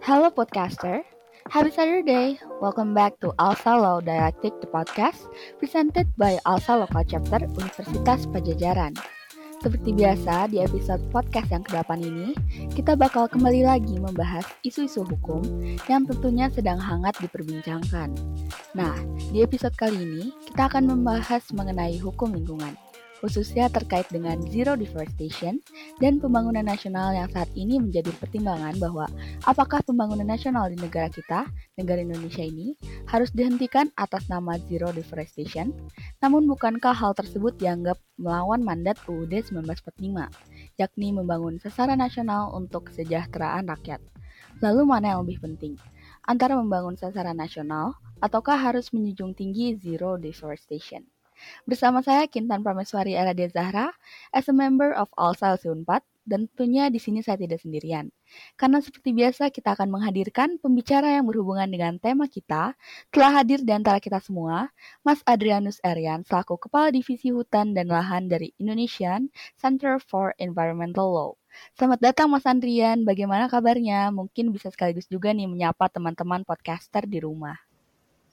Hello podcaster, happy Saturday. Welcome back to Alsa Law Dialectic the podcast presented by Alsa Local Chapter Universitas Pajajaran. Seperti biasa, di episode podcast yang ke-8 ini, kita bakal kembali lagi membahas isu-isu hukum yang tentunya sedang hangat diperbincangkan. Nah, di episode kali ini, kita akan membahas mengenai hukum lingkungan khususnya terkait dengan zero deforestation dan pembangunan nasional yang saat ini menjadi pertimbangan bahwa apakah pembangunan nasional di negara kita, negara Indonesia ini, harus dihentikan atas nama zero deforestation, namun bukankah hal tersebut dianggap melawan mandat UUD 1945, yakni membangun sesara nasional untuk kesejahteraan rakyat. Lalu mana yang lebih penting? Antara membangun sasaran nasional ataukah harus menjunjung tinggi zero deforestation? Bersama saya Kintan Prameswari Eradia Zahra, as a member of Alsa Unpad, dan tentunya di sini saya tidak sendirian. Karena seperti biasa kita akan menghadirkan pembicara yang berhubungan dengan tema kita. Telah hadir di antara kita semua, Mas Adrianus Erian selaku Kepala Divisi Hutan dan Lahan dari Indonesian Center for Environmental Law. Selamat datang Mas Andrian, bagaimana kabarnya? Mungkin bisa sekaligus juga nih menyapa teman-teman podcaster di rumah.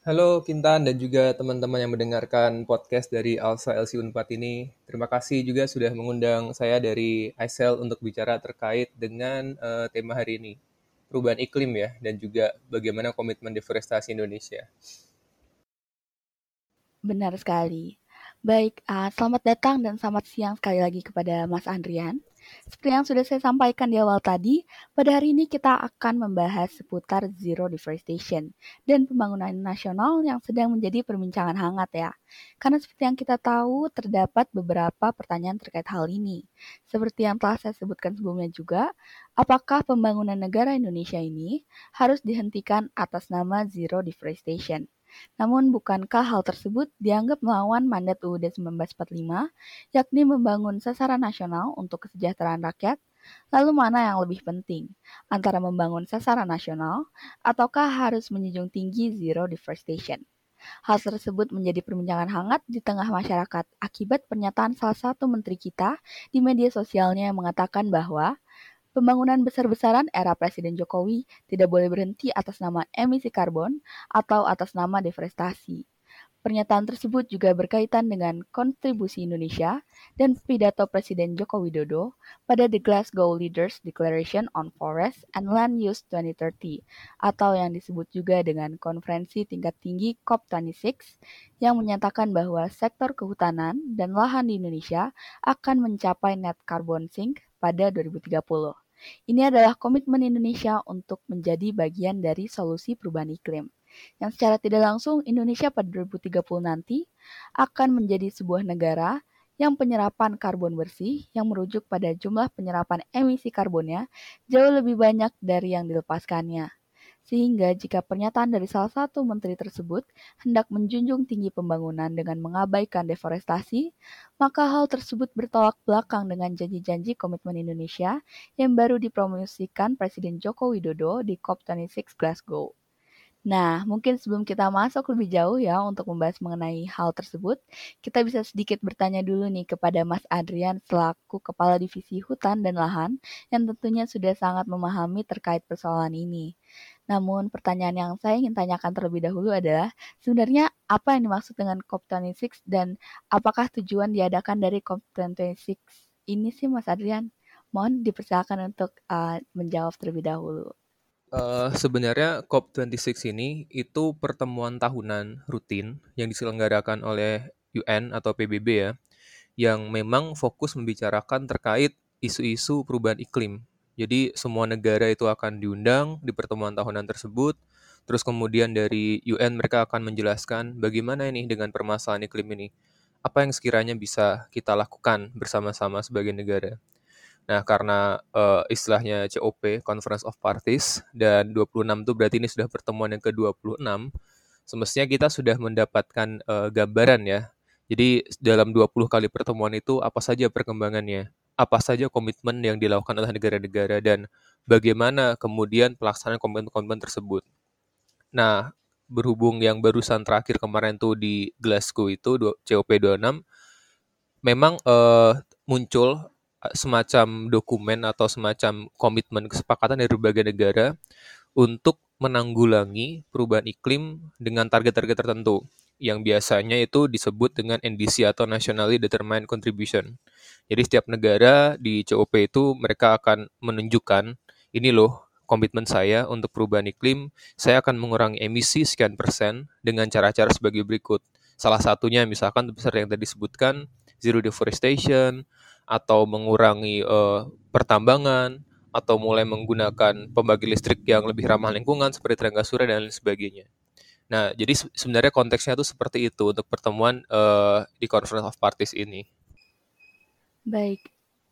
Halo Kintan dan juga teman-teman yang mendengarkan podcast dari Alsa LC Unpad ini. Terima kasih juga sudah mengundang saya dari ISEL untuk bicara terkait dengan uh, tema hari ini, perubahan iklim ya, dan juga bagaimana komitmen deforestasi Indonesia. Benar sekali. Baik, uh, selamat datang dan selamat siang sekali lagi kepada Mas Andrian. Seperti yang sudah saya sampaikan di awal tadi, pada hari ini kita akan membahas seputar zero deforestation dan pembangunan nasional yang sedang menjadi perbincangan hangat ya. Karena seperti yang kita tahu, terdapat beberapa pertanyaan terkait hal ini. Seperti yang telah saya sebutkan sebelumnya juga, apakah pembangunan negara Indonesia ini harus dihentikan atas nama zero deforestation? Namun bukankah hal tersebut dianggap melawan mandat UUD 1945, yakni membangun sasaran nasional untuk kesejahteraan rakyat? Lalu mana yang lebih penting, antara membangun sasaran nasional ataukah harus menjunjung tinggi zero deforestation? Hal tersebut menjadi perbincangan hangat di tengah masyarakat akibat pernyataan salah satu menteri kita di media sosialnya yang mengatakan bahwa Pembangunan besar-besaran era Presiden Jokowi tidak boleh berhenti atas nama emisi karbon atau atas nama deforestasi. Pernyataan tersebut juga berkaitan dengan kontribusi Indonesia dan pidato Presiden Joko Widodo pada The Glasgow Leaders Declaration on Forest and Land Use 2030 atau yang disebut juga dengan konferensi tingkat tinggi COP26 yang menyatakan bahwa sektor kehutanan dan lahan di Indonesia akan mencapai net carbon sink pada 2030. Ini adalah komitmen Indonesia untuk menjadi bagian dari solusi perubahan iklim. Yang secara tidak langsung Indonesia pada 2030 nanti akan menjadi sebuah negara yang penyerapan karbon bersih yang merujuk pada jumlah penyerapan emisi karbonnya jauh lebih banyak dari yang dilepaskannya. Sehingga jika pernyataan dari salah satu menteri tersebut hendak menjunjung tinggi pembangunan dengan mengabaikan deforestasi, maka hal tersebut bertolak belakang dengan janji-janji komitmen Indonesia yang baru dipromosikan Presiden Joko Widodo di COP26 Glasgow. Nah, mungkin sebelum kita masuk lebih jauh ya untuk membahas mengenai hal tersebut, kita bisa sedikit bertanya dulu nih kepada Mas Adrian selaku Kepala Divisi Hutan dan Lahan yang tentunya sudah sangat memahami terkait persoalan ini. Namun pertanyaan yang saya ingin tanyakan terlebih dahulu adalah sebenarnya apa yang dimaksud dengan COP26 dan apakah tujuan diadakan dari COP26 ini sih Mas Adrian? Mohon dipersilakan untuk uh, menjawab terlebih dahulu. Uh, sebenarnya COP26 ini itu pertemuan tahunan rutin yang diselenggarakan oleh UN atau PBB ya, yang memang fokus membicarakan terkait isu-isu perubahan iklim jadi semua negara itu akan diundang di pertemuan tahunan tersebut. Terus kemudian dari UN mereka akan menjelaskan bagaimana ini dengan permasalahan iklim ini. Apa yang sekiranya bisa kita lakukan bersama-sama sebagai negara. Nah, karena uh, istilahnya COP, Conference of Parties, dan 26 itu berarti ini sudah pertemuan yang ke-26, semestinya kita sudah mendapatkan uh, gambaran ya. Jadi dalam 20 kali pertemuan itu apa saja perkembangannya apa saja komitmen yang dilakukan oleh negara-negara dan bagaimana kemudian pelaksanaan komitmen-komitmen tersebut. Nah, berhubung yang barusan terakhir kemarin tuh di Glasgow itu COP26 memang uh, muncul semacam dokumen atau semacam komitmen kesepakatan dari berbagai negara untuk menanggulangi perubahan iklim dengan target-target tertentu yang biasanya itu disebut dengan NDC atau Nationally Determined Contribution. Jadi setiap negara di COP itu mereka akan menunjukkan ini loh komitmen saya untuk perubahan iklim, saya akan mengurangi emisi sekian persen dengan cara-cara sebagai berikut. Salah satunya misalkan seperti yang tadi disebutkan zero deforestation atau mengurangi uh, pertambangan atau mulai menggunakan pembagi listrik yang lebih ramah lingkungan seperti tenaga surya dan lain sebagainya. Nah, jadi sebenarnya konteksnya itu seperti itu untuk pertemuan uh, di Conference of Parties ini. Baik,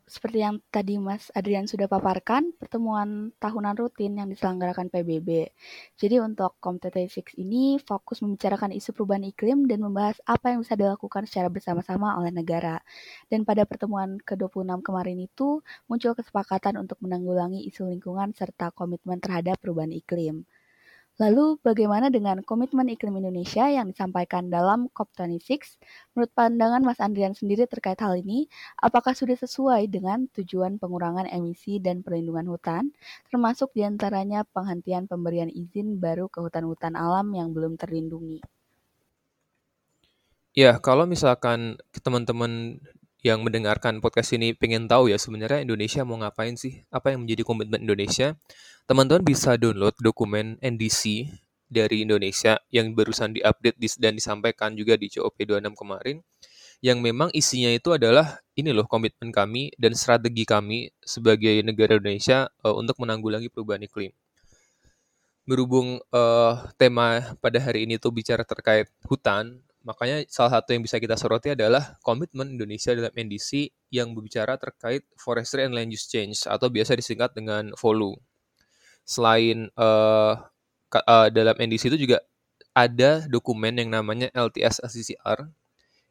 seperti yang tadi Mas Adrian sudah paparkan, pertemuan tahunan rutin yang diselenggarakan PBB. Jadi untuk COP26 ini fokus membicarakan isu perubahan iklim dan membahas apa yang bisa dilakukan secara bersama-sama oleh negara. Dan pada pertemuan ke-26 kemarin itu muncul kesepakatan untuk menanggulangi isu lingkungan serta komitmen terhadap perubahan iklim. Lalu bagaimana dengan komitmen iklim Indonesia yang disampaikan dalam COP26? Menurut pandangan Mas Andrian sendiri terkait hal ini, apakah sudah sesuai dengan tujuan pengurangan emisi dan perlindungan hutan, termasuk di antaranya penghentian pemberian izin baru ke hutan-hutan alam yang belum terlindungi? Ya, kalau misalkan teman-teman yang mendengarkan podcast ini pengen tahu ya sebenarnya Indonesia mau ngapain sih? Apa yang menjadi komitmen Indonesia? teman-teman bisa download dokumen NDC dari Indonesia yang barusan diupdate dan disampaikan juga di COP26 kemarin yang memang isinya itu adalah ini loh komitmen kami dan strategi kami sebagai negara Indonesia uh, untuk menanggulangi perubahan iklim. Berhubung uh, tema pada hari ini tuh bicara terkait hutan, makanya salah satu yang bisa kita soroti adalah komitmen Indonesia dalam NDC yang berbicara terkait forestry and land use change atau biasa disingkat dengan FOLU selain uh, uh, dalam NDC itu juga ada dokumen yang namanya LTS LCCR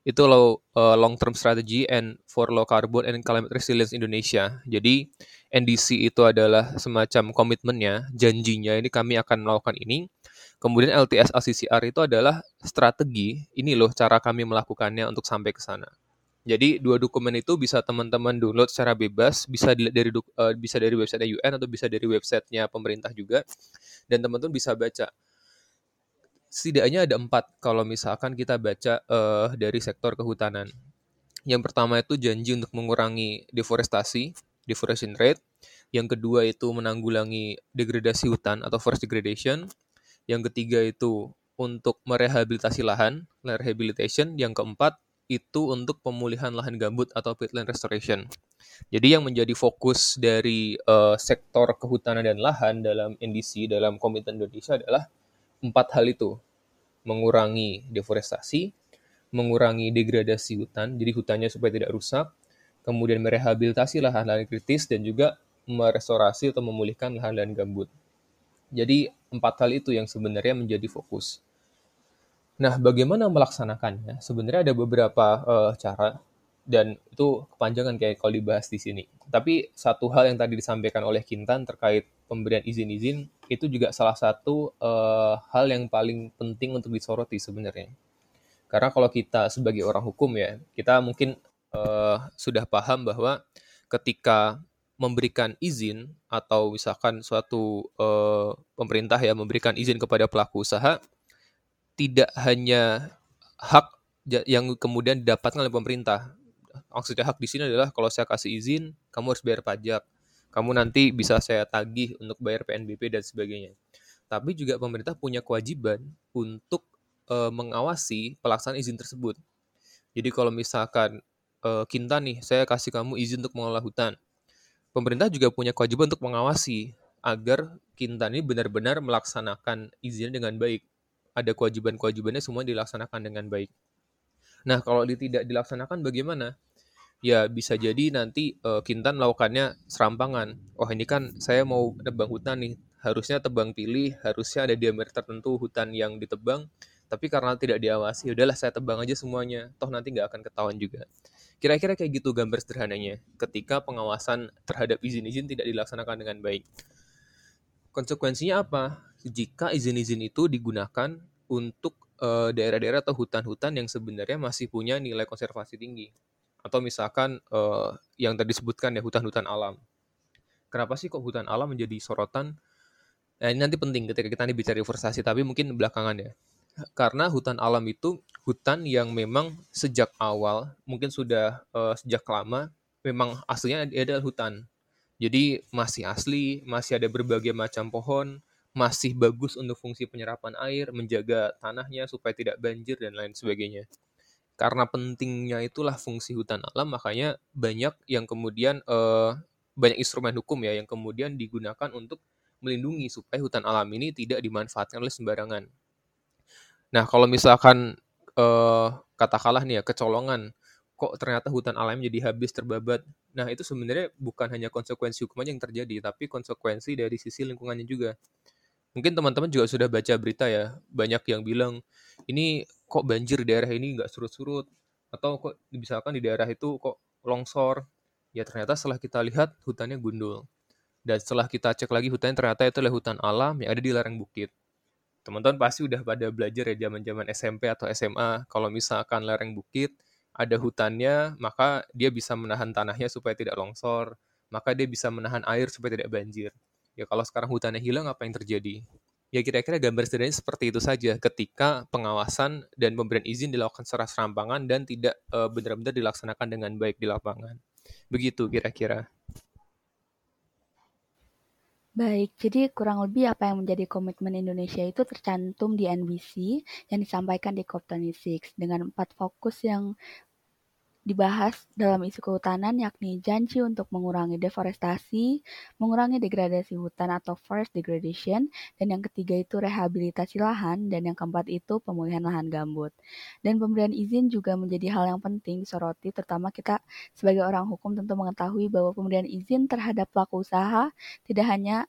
itu low, uh, long term strategy and for low carbon and climate resilience Indonesia. Jadi NDC itu adalah semacam komitmennya, janjinya ini kami akan melakukan ini. Kemudian LTS LCCR itu adalah strategi, ini loh cara kami melakukannya untuk sampai ke sana. Jadi dua dokumen itu bisa teman-teman download secara bebas, bisa dari uh, bisa dari website UN atau bisa dari websitenya pemerintah juga, dan teman-teman bisa baca. Setidaknya ada empat kalau misalkan kita baca uh, dari sektor kehutanan. Yang pertama itu janji untuk mengurangi deforestasi, deforestation rate. Yang kedua itu menanggulangi degradasi hutan atau forest degradation. Yang ketiga itu untuk merehabilitasi lahan, land rehabilitation. Yang keempat itu untuk pemulihan lahan gambut atau peatland restoration. Jadi yang menjadi fokus dari uh, sektor kehutanan dan lahan dalam NDC dalam Komitmen Indonesia adalah empat hal itu. Mengurangi deforestasi, mengurangi degradasi hutan, jadi hutannya supaya tidak rusak, kemudian merehabilitasi lahan-lahan kritis dan juga merestorasi atau memulihkan lahan-lahan gambut. Jadi empat hal itu yang sebenarnya menjadi fokus. Nah, bagaimana melaksanakannya? Sebenarnya ada beberapa uh, cara dan itu kepanjangan kayak kalau dibahas di sini. Tapi satu hal yang tadi disampaikan oleh Kintan terkait pemberian izin-izin itu juga salah satu uh, hal yang paling penting untuk disoroti sebenarnya. Karena kalau kita sebagai orang hukum ya, kita mungkin uh, sudah paham bahwa ketika memberikan izin atau misalkan suatu uh, pemerintah ya memberikan izin kepada pelaku usaha tidak hanya hak yang kemudian didapatkan oleh pemerintah. Maksudnya hak di sini adalah kalau saya kasih izin, kamu harus bayar pajak. Kamu nanti bisa saya tagih untuk bayar PNBP dan sebagainya. Tapi juga pemerintah punya kewajiban untuk e, mengawasi pelaksanaan izin tersebut. Jadi kalau misalkan e, Kinta nih, saya kasih kamu izin untuk mengelola hutan. Pemerintah juga punya kewajiban untuk mengawasi agar Kintan ini benar-benar melaksanakan izinnya dengan baik ada kewajiban-kewajibannya semua dilaksanakan dengan baik. Nah, kalau tidak dilaksanakan bagaimana? Ya, bisa jadi nanti uh, Kintan melakukannya serampangan. Oh, ini kan saya mau tebang hutan nih. Harusnya tebang pilih, harusnya ada diameter tertentu hutan yang ditebang. Tapi karena tidak diawasi, udahlah saya tebang aja semuanya. Toh nanti nggak akan ketahuan juga. Kira-kira kayak gitu gambar sederhananya ketika pengawasan terhadap izin-izin tidak dilaksanakan dengan baik. Konsekuensinya apa? Jika izin-izin itu digunakan untuk daerah daerah-daerah atau hutan-hutan yang sebenarnya masih punya nilai konservasi tinggi. Atau misalkan uh, yang tadi disebutkan ya hutan-hutan alam. Kenapa sih kok hutan alam menjadi sorotan? Nah, ini nanti penting ketika kita nih bicara deforestasi, tapi mungkin belakangan ya. Karena hutan alam itu hutan yang memang sejak awal, mungkin sudah uh, sejak lama, memang aslinya adalah hutan. Jadi masih asli, masih ada berbagai macam pohon, masih bagus untuk fungsi penyerapan air, menjaga tanahnya supaya tidak banjir dan lain sebagainya. Karena pentingnya itulah fungsi hutan alam, makanya banyak yang kemudian uh, banyak instrumen hukum ya yang kemudian digunakan untuk melindungi supaya hutan alam ini tidak dimanfaatkan oleh sembarangan. Nah, kalau misalkan uh, katakanlah nih ya kecolongan kok ternyata hutan alam jadi habis terbabat. Nah, itu sebenarnya bukan hanya konsekuensi hukum yang terjadi, tapi konsekuensi dari sisi lingkungannya juga. Mungkin teman-teman juga sudah baca berita ya, banyak yang bilang, ini kok banjir di daerah ini nggak surut-surut, atau kok misalkan di daerah itu kok longsor. Ya ternyata setelah kita lihat hutannya gundul. Dan setelah kita cek lagi hutannya ternyata itu adalah hutan alam yang ada di lereng bukit. Teman-teman pasti udah pada belajar ya zaman-zaman SMP atau SMA, kalau misalkan lereng bukit, ada hutannya, maka dia bisa menahan tanahnya supaya tidak longsor, maka dia bisa menahan air supaya tidak banjir. Ya kalau sekarang hutannya hilang, apa yang terjadi? Ya kira-kira gambar sederhananya seperti itu saja ketika pengawasan dan pemberian izin dilakukan secara serampangan dan tidak uh, benar-benar dilaksanakan dengan baik di lapangan. Begitu kira-kira. Baik, jadi kurang lebih apa yang menjadi komitmen Indonesia itu tercantum di NBC yang disampaikan di COP26 dengan empat fokus yang dibahas dalam isu kehutanan yakni janji untuk mengurangi deforestasi, mengurangi degradasi hutan atau forest degradation, dan yang ketiga itu rehabilitasi lahan, dan yang keempat itu pemulihan lahan gambut. Dan pemberian izin juga menjadi hal yang penting disoroti, terutama kita sebagai orang hukum tentu mengetahui bahwa pemberian izin terhadap pelaku usaha tidak hanya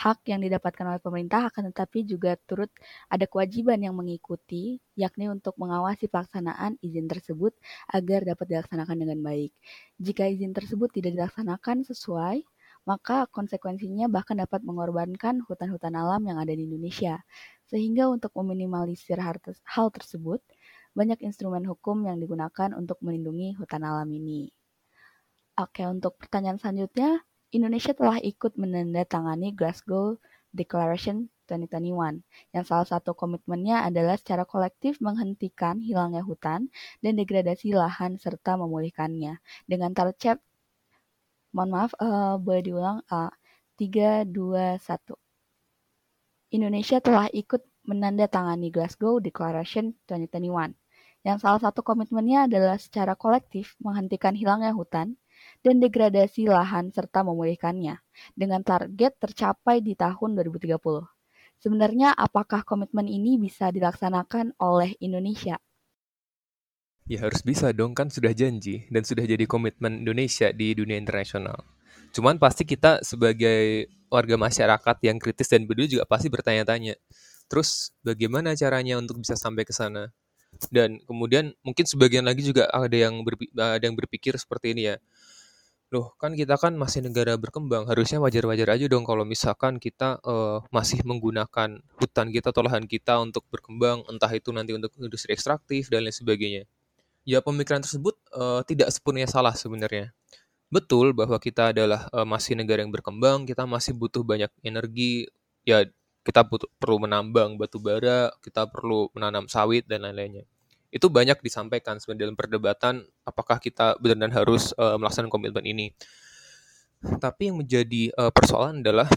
hak yang didapatkan oleh pemerintah akan tetapi juga turut ada kewajiban yang mengikuti, yakni untuk mengawasi pelaksanaan izin tersebut agar dapat dilaksanakan dengan baik. Jika izin tersebut tidak dilaksanakan sesuai, maka konsekuensinya bahkan dapat mengorbankan hutan-hutan alam yang ada di Indonesia. Sehingga untuk meminimalisir hal tersebut, banyak instrumen hukum yang digunakan untuk melindungi hutan alam ini. Oke, untuk pertanyaan selanjutnya, Indonesia telah ikut menandatangani Glasgow Declaration 2021, yang salah satu komitmennya adalah secara kolektif menghentikan hilangnya hutan dan degradasi lahan serta memulihkannya. Dengan target mohon maaf uh, boleh diulang uh, 3 2 1 Indonesia telah ikut menandatangani Glasgow Declaration 2021 yang salah satu komitmennya adalah secara kolektif menghentikan hilangnya hutan dan degradasi lahan serta memulihkannya dengan target tercapai di tahun 2030. Sebenarnya apakah komitmen ini bisa dilaksanakan oleh Indonesia? Ya harus bisa dong, kan sudah janji dan sudah jadi komitmen Indonesia di dunia internasional. Cuman pasti kita sebagai warga masyarakat yang kritis dan peduli juga pasti bertanya-tanya. Terus bagaimana caranya untuk bisa sampai ke sana? Dan kemudian mungkin sebagian lagi juga ada yang ada yang berpikir seperti ini ya Loh, kan kita kan masih negara berkembang, harusnya wajar-wajar aja dong kalau misalkan kita uh, masih menggunakan hutan kita atau lahan kita untuk berkembang, entah itu nanti untuk industri ekstraktif dan lain sebagainya. Ya, pemikiran tersebut uh, tidak sepenuhnya salah sebenarnya. Betul bahwa kita adalah uh, masih negara yang berkembang, kita masih butuh banyak energi, ya kita butuh, perlu menambang batu bara, kita perlu menanam sawit dan lain-lainnya itu banyak disampaikan sebenarnya dalam perdebatan apakah kita benar-benar harus uh, melaksanakan komitmen ini. Tapi yang menjadi uh, persoalan adalah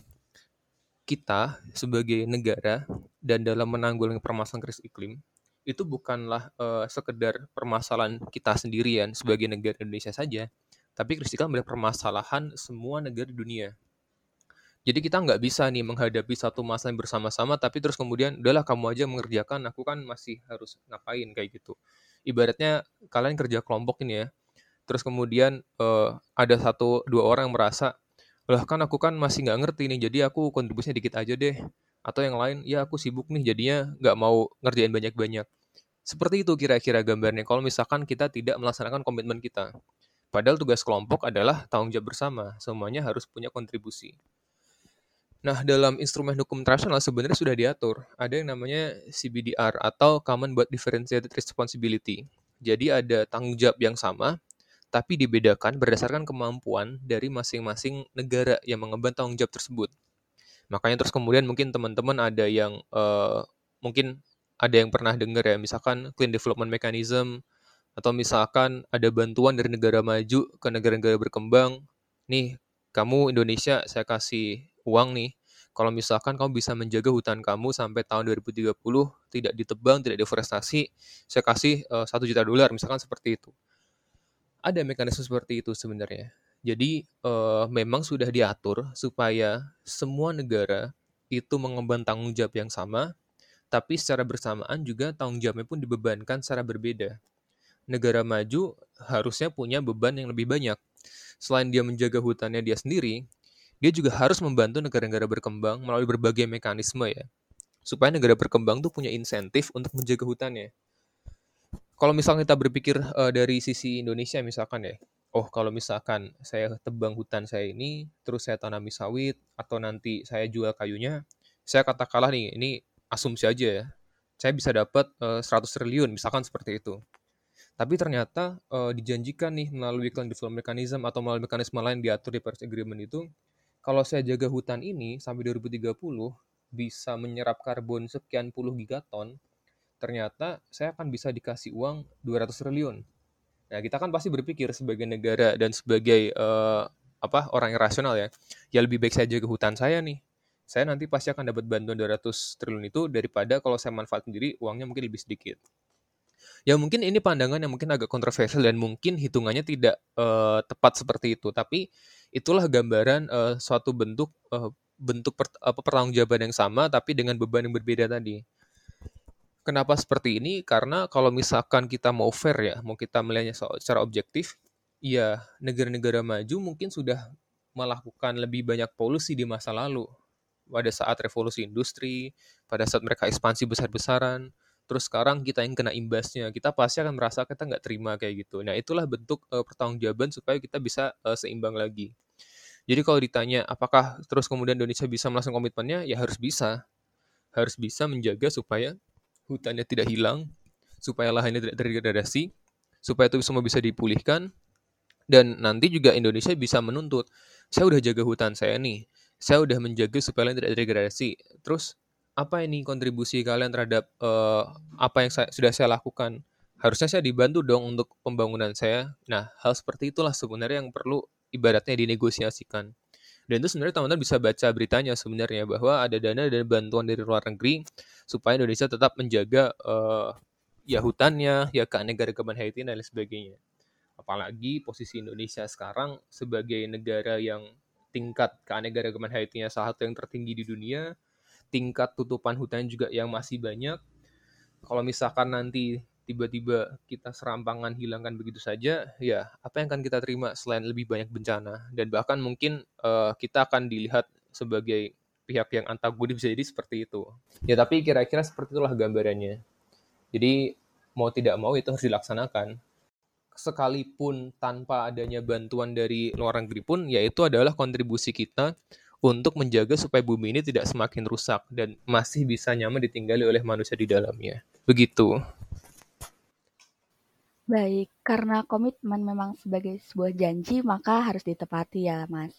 kita sebagai negara dan dalam menanggulangi permasalahan krisis iklim itu bukanlah uh, sekedar permasalahan kita sendirian sebagai negara Indonesia saja, tapi krisis iklim adalah permasalahan semua negara di dunia. Jadi kita nggak bisa nih menghadapi satu masalah bersama-sama, tapi terus kemudian udahlah kamu aja mengerjakan, aku kan masih harus ngapain kayak gitu. Ibaratnya kalian kerja kelompok ini ya, terus kemudian uh, ada satu dua orang yang merasa, lah kan aku kan masih nggak ngerti nih, jadi aku kontribusinya dikit aja deh. Atau yang lain, ya aku sibuk nih, jadinya nggak mau ngerjain banyak-banyak. Seperti itu kira-kira gambarnya kalau misalkan kita tidak melaksanakan komitmen kita. Padahal tugas kelompok adalah tanggung jawab bersama, semuanya harus punya kontribusi. Nah, dalam instrumen hukum internasional sebenarnya sudah diatur. Ada yang namanya CBDR atau Common but Differentiated Responsibility. Jadi ada tanggung jawab yang sama, tapi dibedakan berdasarkan kemampuan dari masing-masing negara yang mengemban tanggung jawab tersebut. Makanya terus kemudian mungkin teman-teman ada yang uh, mungkin ada yang pernah dengar ya, misalkan Clean Development Mechanism atau misalkan ada bantuan dari negara maju ke negara-negara berkembang. Nih, kamu Indonesia saya kasih uang nih. Kalau misalkan kamu bisa menjaga hutan kamu sampai tahun 2030 tidak ditebang, tidak deforestasi, saya kasih eh, satu juta dolar, misalkan seperti itu. Ada mekanisme seperti itu sebenarnya. Jadi uh, memang sudah diatur supaya semua negara itu mengemban tanggung jawab yang sama, tapi secara bersamaan juga tanggung jawabnya pun dibebankan secara berbeda. Negara maju harusnya punya beban yang lebih banyak. Selain dia menjaga hutannya dia sendiri, dia juga harus membantu negara-negara berkembang melalui berbagai mekanisme ya. Supaya negara berkembang tuh punya insentif untuk menjaga hutannya. Kalau misalnya kita berpikir uh, dari sisi Indonesia misalkan ya, oh kalau misalkan saya tebang hutan saya ini, terus saya tanami sawit, atau nanti saya jual kayunya, saya katakanlah nih, ini asumsi aja ya, saya bisa dapat uh, 100 triliun, misalkan seperti itu. Tapi ternyata uh, dijanjikan nih melalui Clan Development Mechanism atau melalui mekanisme lain diatur di Paris Agreement itu, kalau saya jaga hutan ini sampai 2030 bisa menyerap karbon sekian puluh gigaton, ternyata saya akan bisa dikasih uang 200 triliun. Nah, kita kan pasti berpikir sebagai negara dan sebagai uh, apa orang yang rasional ya. Ya lebih baik saya jaga hutan saya nih. Saya nanti pasti akan dapat bantuan 200 triliun itu daripada kalau saya manfaat sendiri uangnya mungkin lebih sedikit. Ya mungkin ini pandangan yang mungkin agak kontroversial dan mungkin hitungannya tidak uh, tepat seperti itu, tapi itulah gambaran uh, suatu bentuk uh, bentuk per, apa pertanggungjawaban yang sama tapi dengan beban yang berbeda tadi. Kenapa seperti ini? Karena kalau misalkan kita mau fair ya, mau kita melihatnya secara objektif, ya negara-negara maju mungkin sudah melakukan lebih banyak polusi di masa lalu. Pada saat revolusi industri, pada saat mereka ekspansi besar-besaran, terus sekarang kita yang kena imbasnya, kita pasti akan merasa kita nggak terima kayak gitu. Nah itulah bentuk uh, pertanggungjawaban supaya kita bisa uh, seimbang lagi. Jadi kalau ditanya apakah terus kemudian Indonesia bisa melaksanakan komitmennya, ya harus bisa. Harus bisa menjaga supaya hutannya tidak hilang, supaya lahannya tidak terdegradasi, supaya itu semua bisa dipulihkan, dan nanti juga Indonesia bisa menuntut, saya udah jaga hutan saya nih, saya udah menjaga supaya lahan tidak terdegradasi, terus apa ini kontribusi kalian terhadap uh, apa yang saya, sudah saya lakukan? Harusnya saya dibantu dong untuk pembangunan saya. Nah, hal seperti itulah sebenarnya yang perlu ibaratnya dinegosiasikan. Dan itu sebenarnya teman-teman bisa baca beritanya sebenarnya bahwa ada dana dan bantuan dari luar negeri supaya Indonesia tetap menjaga uh, ya hutannya, ya keanekaragaman hayati dan lain sebagainya. Apalagi posisi Indonesia sekarang sebagai negara yang tingkat keanekaragaman hayatinya salah satu yang tertinggi di dunia, tingkat tutupan hutan juga yang masih banyak. Kalau misalkan nanti tiba-tiba kita serampangan hilangkan begitu saja, ya apa yang akan kita terima selain lebih banyak bencana dan bahkan mungkin uh, kita akan dilihat sebagai pihak yang antagonis bisa jadi seperti itu. Ya tapi kira-kira seperti itulah gambarannya. Jadi mau tidak mau itu harus dilaksanakan. Sekalipun tanpa adanya bantuan dari luar negeri pun, ya itu adalah kontribusi kita untuk menjaga supaya bumi ini tidak semakin rusak dan masih bisa nyaman ditinggali oleh manusia di dalamnya. Begitu. Baik, karena komitmen memang sebagai sebuah janji, maka harus ditepati ya, Mas.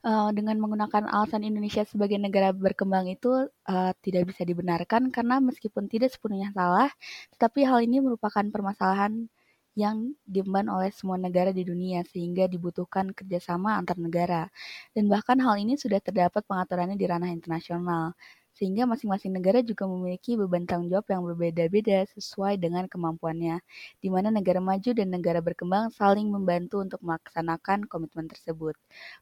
Uh, dengan menggunakan alasan Indonesia sebagai negara berkembang itu uh, tidak bisa dibenarkan karena meskipun tidak sepenuhnya salah, tetapi hal ini merupakan permasalahan yang diemban oleh semua negara di dunia sehingga dibutuhkan kerjasama antar negara. Dan bahkan hal ini sudah terdapat pengaturannya di ranah internasional sehingga masing-masing negara juga memiliki beban tanggung jawab yang berbeda-beda sesuai dengan kemampuannya, di mana negara maju dan negara berkembang saling membantu untuk melaksanakan komitmen tersebut.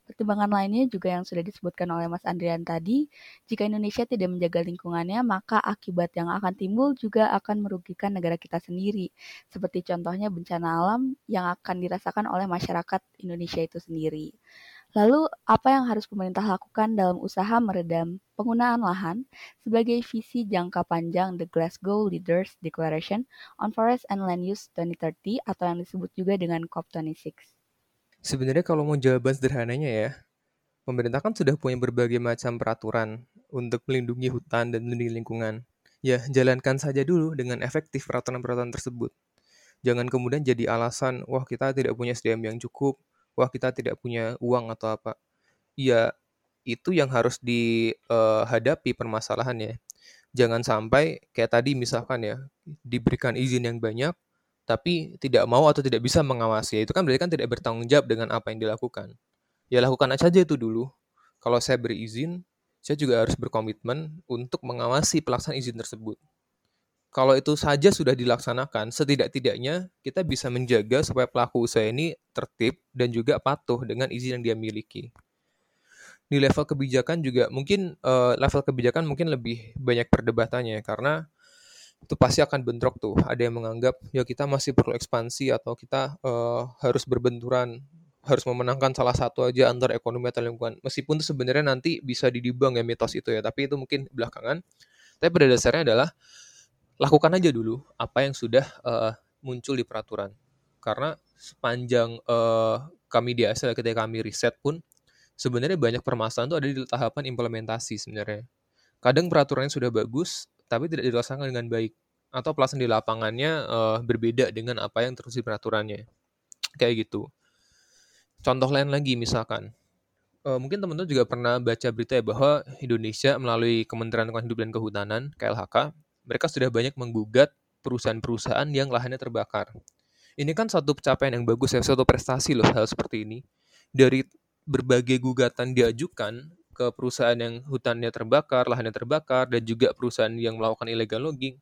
Pertimbangan lainnya juga yang sudah disebutkan oleh Mas Andrian tadi, jika Indonesia tidak menjaga lingkungannya, maka akibat yang akan timbul juga akan merugikan negara kita sendiri, seperti contohnya bencana alam yang akan dirasakan oleh masyarakat Indonesia itu sendiri. Lalu, apa yang harus pemerintah lakukan dalam usaha meredam penggunaan lahan sebagai visi jangka panjang The Glasgow Leaders Declaration on Forest and Land Use 2030 atau yang disebut juga dengan COP26? Sebenarnya kalau mau jawaban sederhananya ya, pemerintah kan sudah punya berbagai macam peraturan untuk melindungi hutan dan melindungi lingkungan. Ya, jalankan saja dulu dengan efektif peraturan-peraturan tersebut. Jangan kemudian jadi alasan, wah kita tidak punya SDM yang cukup, wah kita tidak punya uang atau apa. Ya itu yang harus dihadapi permasalahannya. Jangan sampai kayak tadi misalkan ya, diberikan izin yang banyak, tapi tidak mau atau tidak bisa mengawasi. Itu kan berarti kan tidak bertanggung jawab dengan apa yang dilakukan. Ya lakukan aja itu dulu. Kalau saya beri izin, saya juga harus berkomitmen untuk mengawasi pelaksanaan izin tersebut. Kalau itu saja sudah dilaksanakan, setidak-tidaknya kita bisa menjaga supaya pelaku usaha ini tertib dan juga patuh dengan izin yang dia miliki di level kebijakan juga mungkin uh, level kebijakan mungkin lebih banyak perdebatannya karena itu pasti akan bentrok tuh. Ada yang menganggap ya kita masih perlu ekspansi atau kita uh, harus berbenturan, harus memenangkan salah satu aja antar ekonomi atau lingkungan. Meskipun itu sebenarnya nanti bisa didibang ya mitos itu ya, tapi itu mungkin belakangan. Tapi pada dasarnya adalah lakukan aja dulu apa yang sudah uh, muncul di peraturan. Karena sepanjang uh, kami di ASL ketika kami riset pun sebenarnya banyak permasalahan itu ada di tahapan implementasi sebenarnya. Kadang peraturannya sudah bagus, tapi tidak dilaksanakan dengan baik. Atau pelaksanaan di lapangannya uh, berbeda dengan apa yang terus di peraturannya. Kayak gitu. Contoh lain lagi misalkan, uh, mungkin teman-teman juga pernah baca berita ya bahwa Indonesia melalui Kementerian Lingkungan Hidup dan Kehutanan, KLHK, mereka sudah banyak menggugat perusahaan-perusahaan yang lahannya terbakar. Ini kan satu pencapaian yang bagus ya, suatu prestasi loh hal seperti ini. Dari berbagai gugatan diajukan ke perusahaan yang hutannya terbakar, lahannya terbakar, dan juga perusahaan yang melakukan illegal logging,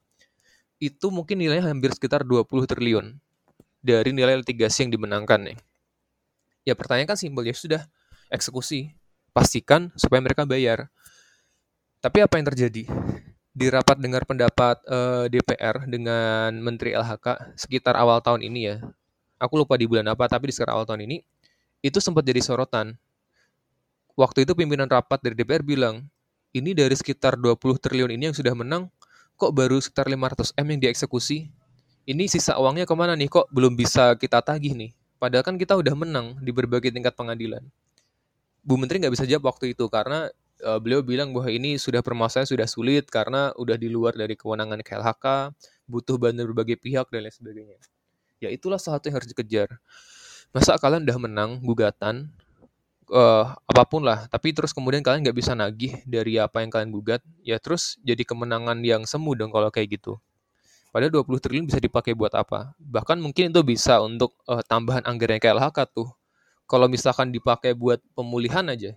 itu mungkin nilainya hampir sekitar 20 triliun dari nilai litigasi yang dimenangkan nih. Ya pertanyaan kan simpel ya sudah eksekusi, pastikan supaya mereka bayar. Tapi apa yang terjadi? Di rapat dengar pendapat eh, DPR dengan Menteri LHK sekitar awal tahun ini ya, aku lupa di bulan apa, tapi di sekitar awal tahun ini, itu sempat jadi sorotan. Waktu itu pimpinan rapat dari DPR bilang, ini dari sekitar 20 triliun ini yang sudah menang, kok baru sekitar 500 M yang dieksekusi? Ini sisa uangnya ke mana nih? Kok belum bisa kita tagih nih? Padahal kan kita udah menang di berbagai tingkat pengadilan. Bu Menteri nggak bisa jawab waktu itu karena uh, beliau bilang bahwa ini sudah permasalahan sudah sulit karena udah di luar dari kewenangan KLHK, butuh bantuan berbagai pihak dan lain sebagainya. Ya itulah salah satu yang harus dikejar. Masa kalian udah menang gugatan uh, apa pun lah tapi terus kemudian kalian nggak bisa nagih dari apa yang kalian gugat ya terus jadi kemenangan yang semu dong kalau kayak gitu. Padahal 20 triliun bisa dipakai buat apa? Bahkan mungkin itu bisa untuk uh, tambahan anggaran KLHK tuh. Kalau misalkan dipakai buat pemulihan aja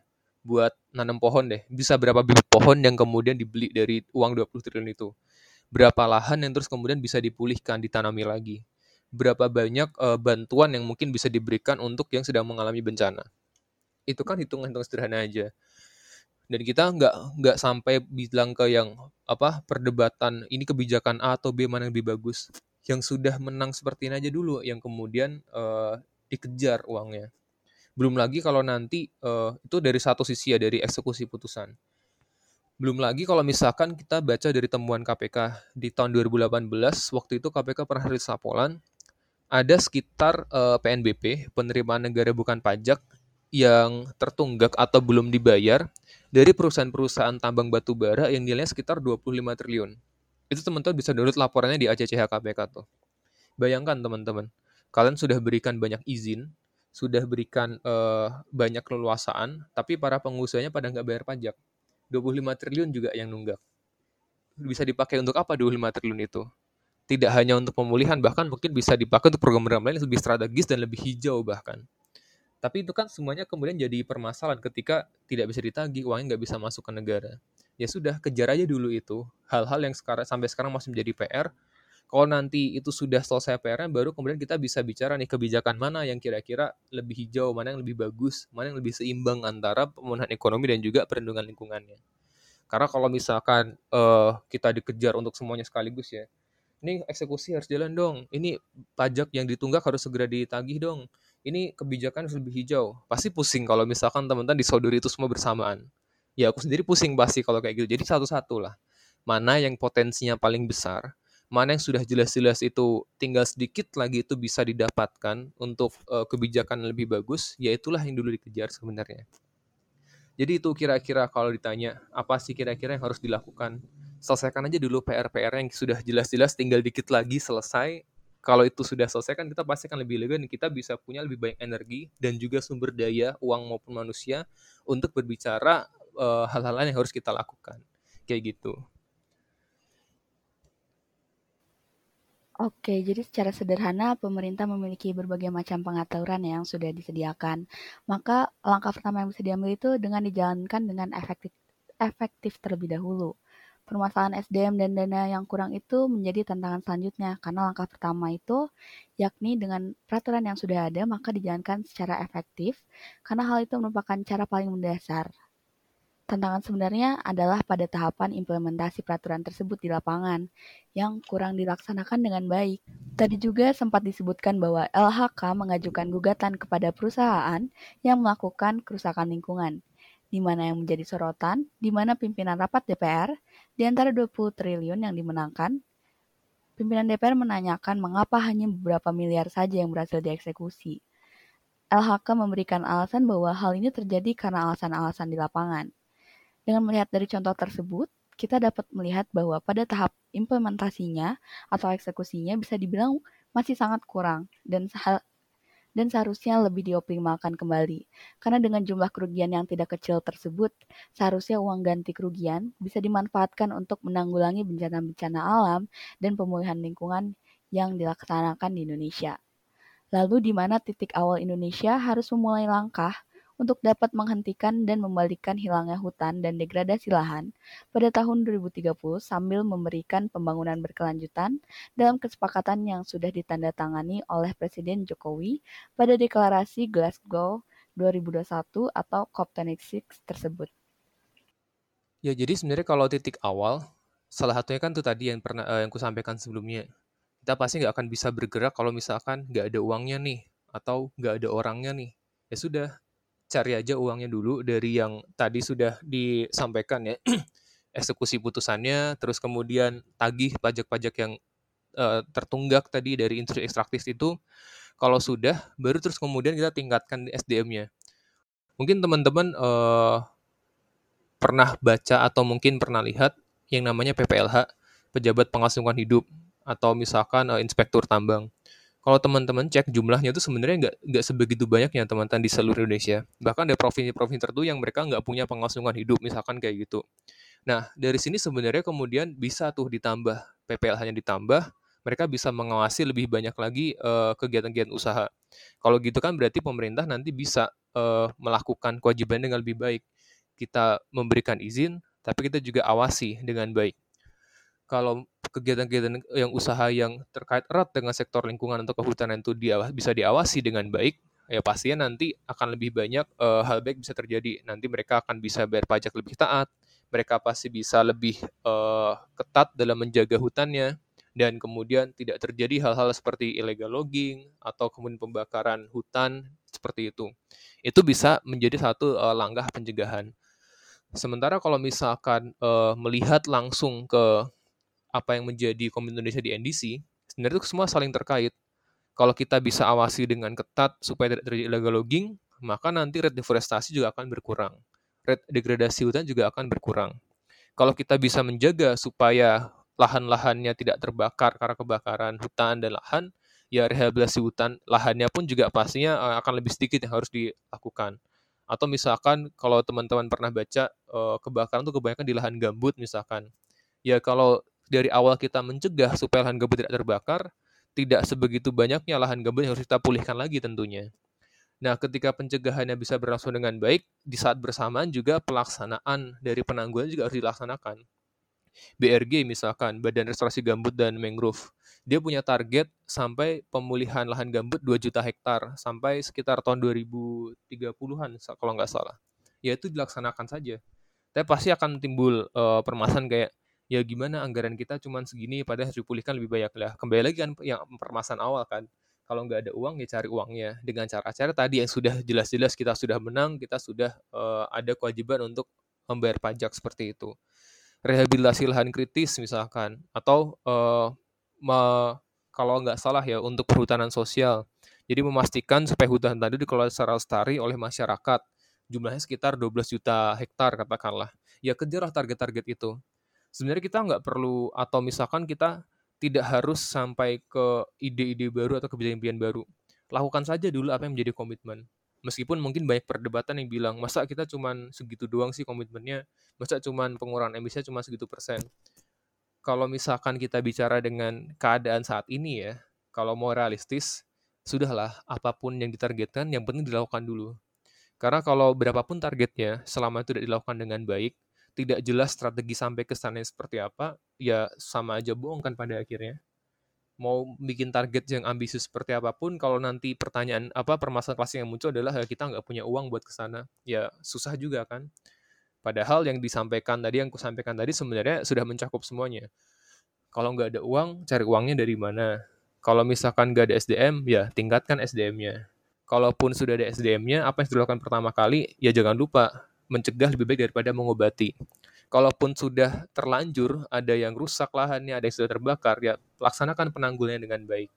buat nanam pohon deh bisa berapa bibit pohon yang kemudian dibeli dari uang 20 triliun itu berapa lahan yang terus kemudian bisa dipulihkan ditanami lagi berapa banyak uh, bantuan yang mungkin bisa diberikan untuk yang sedang mengalami bencana. Itu kan hitung-hitung sederhana aja. Dan kita nggak nggak sampai bilang ke yang apa perdebatan ini kebijakan A atau B mana yang lebih bagus. Yang sudah menang seperti ini aja dulu, yang kemudian uh, dikejar uangnya. Belum lagi kalau nanti uh, itu dari satu sisi ya dari eksekusi putusan. Belum lagi kalau misalkan kita baca dari temuan KPK di tahun 2018, waktu itu KPK pernah rilis laporan ada sekitar uh, eh, PNBP, penerimaan negara bukan pajak, yang tertunggak atau belum dibayar dari perusahaan-perusahaan tambang batu bara yang nilainya sekitar 25 triliun. Itu teman-teman bisa download laporannya di ACCH KPK tuh. Bayangkan teman-teman, kalian sudah berikan banyak izin, sudah berikan uh, banyak keleluasaan, tapi para pengusahanya pada nggak bayar pajak. 25 triliun juga yang nunggak. Bisa dipakai untuk apa 25 triliun itu? tidak hanya untuk pemulihan bahkan mungkin bisa dipakai untuk program-program lain yang lebih strategis dan lebih hijau bahkan tapi itu kan semuanya kemudian jadi permasalahan ketika tidak bisa ditagih uangnya nggak bisa masuk ke negara ya sudah kejar aja dulu itu hal-hal yang sekarang sampai sekarang masih menjadi PR kalau nanti itu sudah selesai PR-nya baru kemudian kita bisa bicara nih kebijakan mana yang kira-kira lebih hijau mana yang lebih bagus mana yang lebih seimbang antara pemulihan ekonomi dan juga perlindungan lingkungannya karena kalau misalkan uh, kita dikejar untuk semuanya sekaligus ya ini eksekusi harus jalan dong, ini pajak yang ditunggak harus segera ditagih dong, ini kebijakan harus lebih hijau. Pasti pusing kalau misalkan teman-teman disodori itu semua bersamaan. Ya aku sendiri pusing pasti kalau kayak gitu. Jadi satu-satu lah. Mana yang potensinya paling besar, mana yang sudah jelas-jelas itu tinggal sedikit lagi itu bisa didapatkan untuk uh, kebijakan lebih bagus, ya itulah yang dulu dikejar sebenarnya. Jadi itu kira-kira kalau ditanya apa sih kira-kira yang harus dilakukan selesaikan aja dulu PR-PR yang sudah jelas-jelas tinggal dikit lagi selesai kalau itu sudah selesai kan kita pasti akan lebih lega dan kita bisa punya lebih banyak energi dan juga sumber daya uang maupun manusia untuk berbicara uh, hal-hal lain yang harus kita lakukan kayak gitu. Oke, jadi secara sederhana pemerintah memiliki berbagai macam pengaturan yang sudah disediakan. Maka langkah pertama yang bisa diambil itu dengan dijalankan dengan efektif, efektif terlebih dahulu. Permasalahan SDM dan dana yang kurang itu menjadi tantangan selanjutnya karena langkah pertama itu yakni dengan peraturan yang sudah ada maka dijalankan secara efektif karena hal itu merupakan cara paling mendasar Tantangan sebenarnya adalah pada tahapan implementasi peraturan tersebut di lapangan, yang kurang dilaksanakan dengan baik. Tadi juga sempat disebutkan bahwa LHK mengajukan gugatan kepada perusahaan yang melakukan kerusakan lingkungan, di mana yang menjadi sorotan, di mana pimpinan rapat DPR, di antara 20 triliun yang dimenangkan, pimpinan DPR menanyakan mengapa hanya beberapa miliar saja yang berhasil dieksekusi. LHK memberikan alasan bahwa hal ini terjadi karena alasan-alasan di lapangan. Dengan melihat dari contoh tersebut, kita dapat melihat bahwa pada tahap implementasinya atau eksekusinya bisa dibilang masih sangat kurang dan dan seharusnya lebih dioptimalkan kembali. Karena dengan jumlah kerugian yang tidak kecil tersebut, seharusnya uang ganti kerugian bisa dimanfaatkan untuk menanggulangi bencana-bencana alam dan pemulihan lingkungan yang dilaksanakan di Indonesia. Lalu di mana titik awal Indonesia harus memulai langkah untuk dapat menghentikan dan membalikan hilangnya hutan dan degradasi lahan pada tahun 2030 sambil memberikan pembangunan berkelanjutan dalam kesepakatan yang sudah ditandatangani oleh Presiden Jokowi pada deklarasi Glasgow 2021 atau COP26 tersebut. Ya, jadi sebenarnya kalau titik awal, salah satunya kan tuh tadi yang pernah uh, yang kusampaikan sebelumnya. Kita pasti nggak akan bisa bergerak kalau misalkan nggak ada uangnya nih, atau nggak ada orangnya nih. Ya sudah, cari aja uangnya dulu dari yang tadi sudah disampaikan ya. Eksekusi putusannya terus kemudian tagih pajak-pajak yang uh, tertunggak tadi dari industri ekstraktif itu. Kalau sudah baru terus kemudian kita tingkatkan SDM-nya mungkin teman-teman uh, pernah baca atau mungkin pernah lihat yang namanya PPLH pejabat pengawas lingkungan hidup atau misalkan uh, inspektur tambang kalau teman-teman cek jumlahnya itu sebenarnya nggak nggak sebegitu banyaknya teman-teman di seluruh Indonesia. Bahkan ada provinsi-provinsi tertentu yang mereka nggak punya pengawas lingkungan hidup, misalkan kayak gitu. Nah, dari sini sebenarnya kemudian bisa tuh ditambah, PPLH-nya ditambah, mereka bisa mengawasi lebih banyak lagi uh, kegiatan-kegiatan usaha. Kalau gitu kan berarti pemerintah nanti bisa uh, melakukan kewajiban dengan lebih baik. Kita memberikan izin, tapi kita juga awasi dengan baik kalau kegiatan-kegiatan yang usaha yang terkait erat dengan sektor lingkungan atau kehutanan itu dia bisa diawasi dengan baik, ya pastinya nanti akan lebih banyak uh, hal baik bisa terjadi. Nanti mereka akan bisa bayar pajak lebih taat, mereka pasti bisa lebih uh, ketat dalam menjaga hutannya, dan kemudian tidak terjadi hal-hal seperti illegal logging atau kemudian pembakaran hutan seperti itu. Itu bisa menjadi satu uh, langkah pencegahan. Sementara kalau misalkan uh, melihat langsung ke apa yang menjadi komitmen Indonesia di NDC, sebenarnya itu semua saling terkait. Kalau kita bisa awasi dengan ketat supaya tidak terjadi illegal logging, maka nanti rate deforestasi juga akan berkurang. Rate degradasi hutan juga akan berkurang. Kalau kita bisa menjaga supaya lahan-lahannya tidak terbakar karena kebakaran hutan dan lahan, ya rehabilitasi hutan lahannya pun juga pastinya eh, akan lebih sedikit yang harus dilakukan. Atau misalkan kalau teman-teman pernah baca eh, kebakaran itu kebanyakan di lahan gambut misalkan. Ya kalau dari awal kita mencegah supaya lahan gambut tidak terbakar, tidak sebegitu banyaknya lahan gambut yang harus kita pulihkan lagi tentunya. Nah, ketika pencegahannya bisa berlangsung dengan baik, di saat bersamaan juga pelaksanaan dari penanggulangan juga harus dilaksanakan. BRG misalkan, Badan Restorasi Gambut dan Mangrove, dia punya target sampai pemulihan lahan gambut 2 juta hektar sampai sekitar tahun 2030-an kalau nggak salah. Ya itu dilaksanakan saja. Tapi pasti akan timbul uh, permasalahan kayak ya gimana anggaran kita cuma segini padahal harus dipulihkan lebih banyak. Lah kembali lagi kan yang permasalahan awal kan kalau nggak ada uang ya cari uangnya. Dengan cara-cara tadi yang sudah jelas-jelas kita sudah menang kita sudah uh, ada kewajiban untuk membayar pajak seperti itu. Rehabilitasi lahan kritis misalkan atau uh, me, kalau nggak salah ya untuk perhutanan sosial. Jadi memastikan supaya hutan tadi dikelola secara lestari oleh masyarakat. Jumlahnya sekitar 12 juta hektar katakanlah. Ya kejarlah target-target itu sebenarnya kita nggak perlu atau misalkan kita tidak harus sampai ke ide-ide baru atau kebijakan-kebijakan baru. Lakukan saja dulu apa yang menjadi komitmen. Meskipun mungkin banyak perdebatan yang bilang, masa kita cuma segitu doang sih komitmennya, masa cuma pengurangan emisinya cuma segitu persen. Kalau misalkan kita bicara dengan keadaan saat ini ya, kalau mau realistis, sudahlah apa pun yang ditargetkan, yang penting dilakukan dulu. Karena kalau berapapun targetnya, selama itu tidak dilakukan dengan baik, tidak jelas strategi sampai ke sana seperti apa, ya sama aja bohong kan pada akhirnya. Mau bikin target yang ambisius seperti apa pun, kalau nanti pertanyaan apa permasalahan klasik yang muncul adalah ya kita nggak punya uang buat ke sana, ya susah juga kan. Padahal yang disampaikan tadi, yang kusampaikan tadi sebenarnya sudah mencakup semuanya. Kalau nggak ada uang, cari uangnya dari mana? Kalau misalkan nggak ada SDM, ya tingkatkan SDM-nya. Kalaupun sudah ada SDM-nya, apa yang dilakukan pertama kali, ya jangan lupa mencegah lebih baik daripada mengobati. Kalaupun sudah terlanjur, ada yang rusak lahannya, ada yang sudah terbakar, ya laksanakan penanggulannya dengan baik.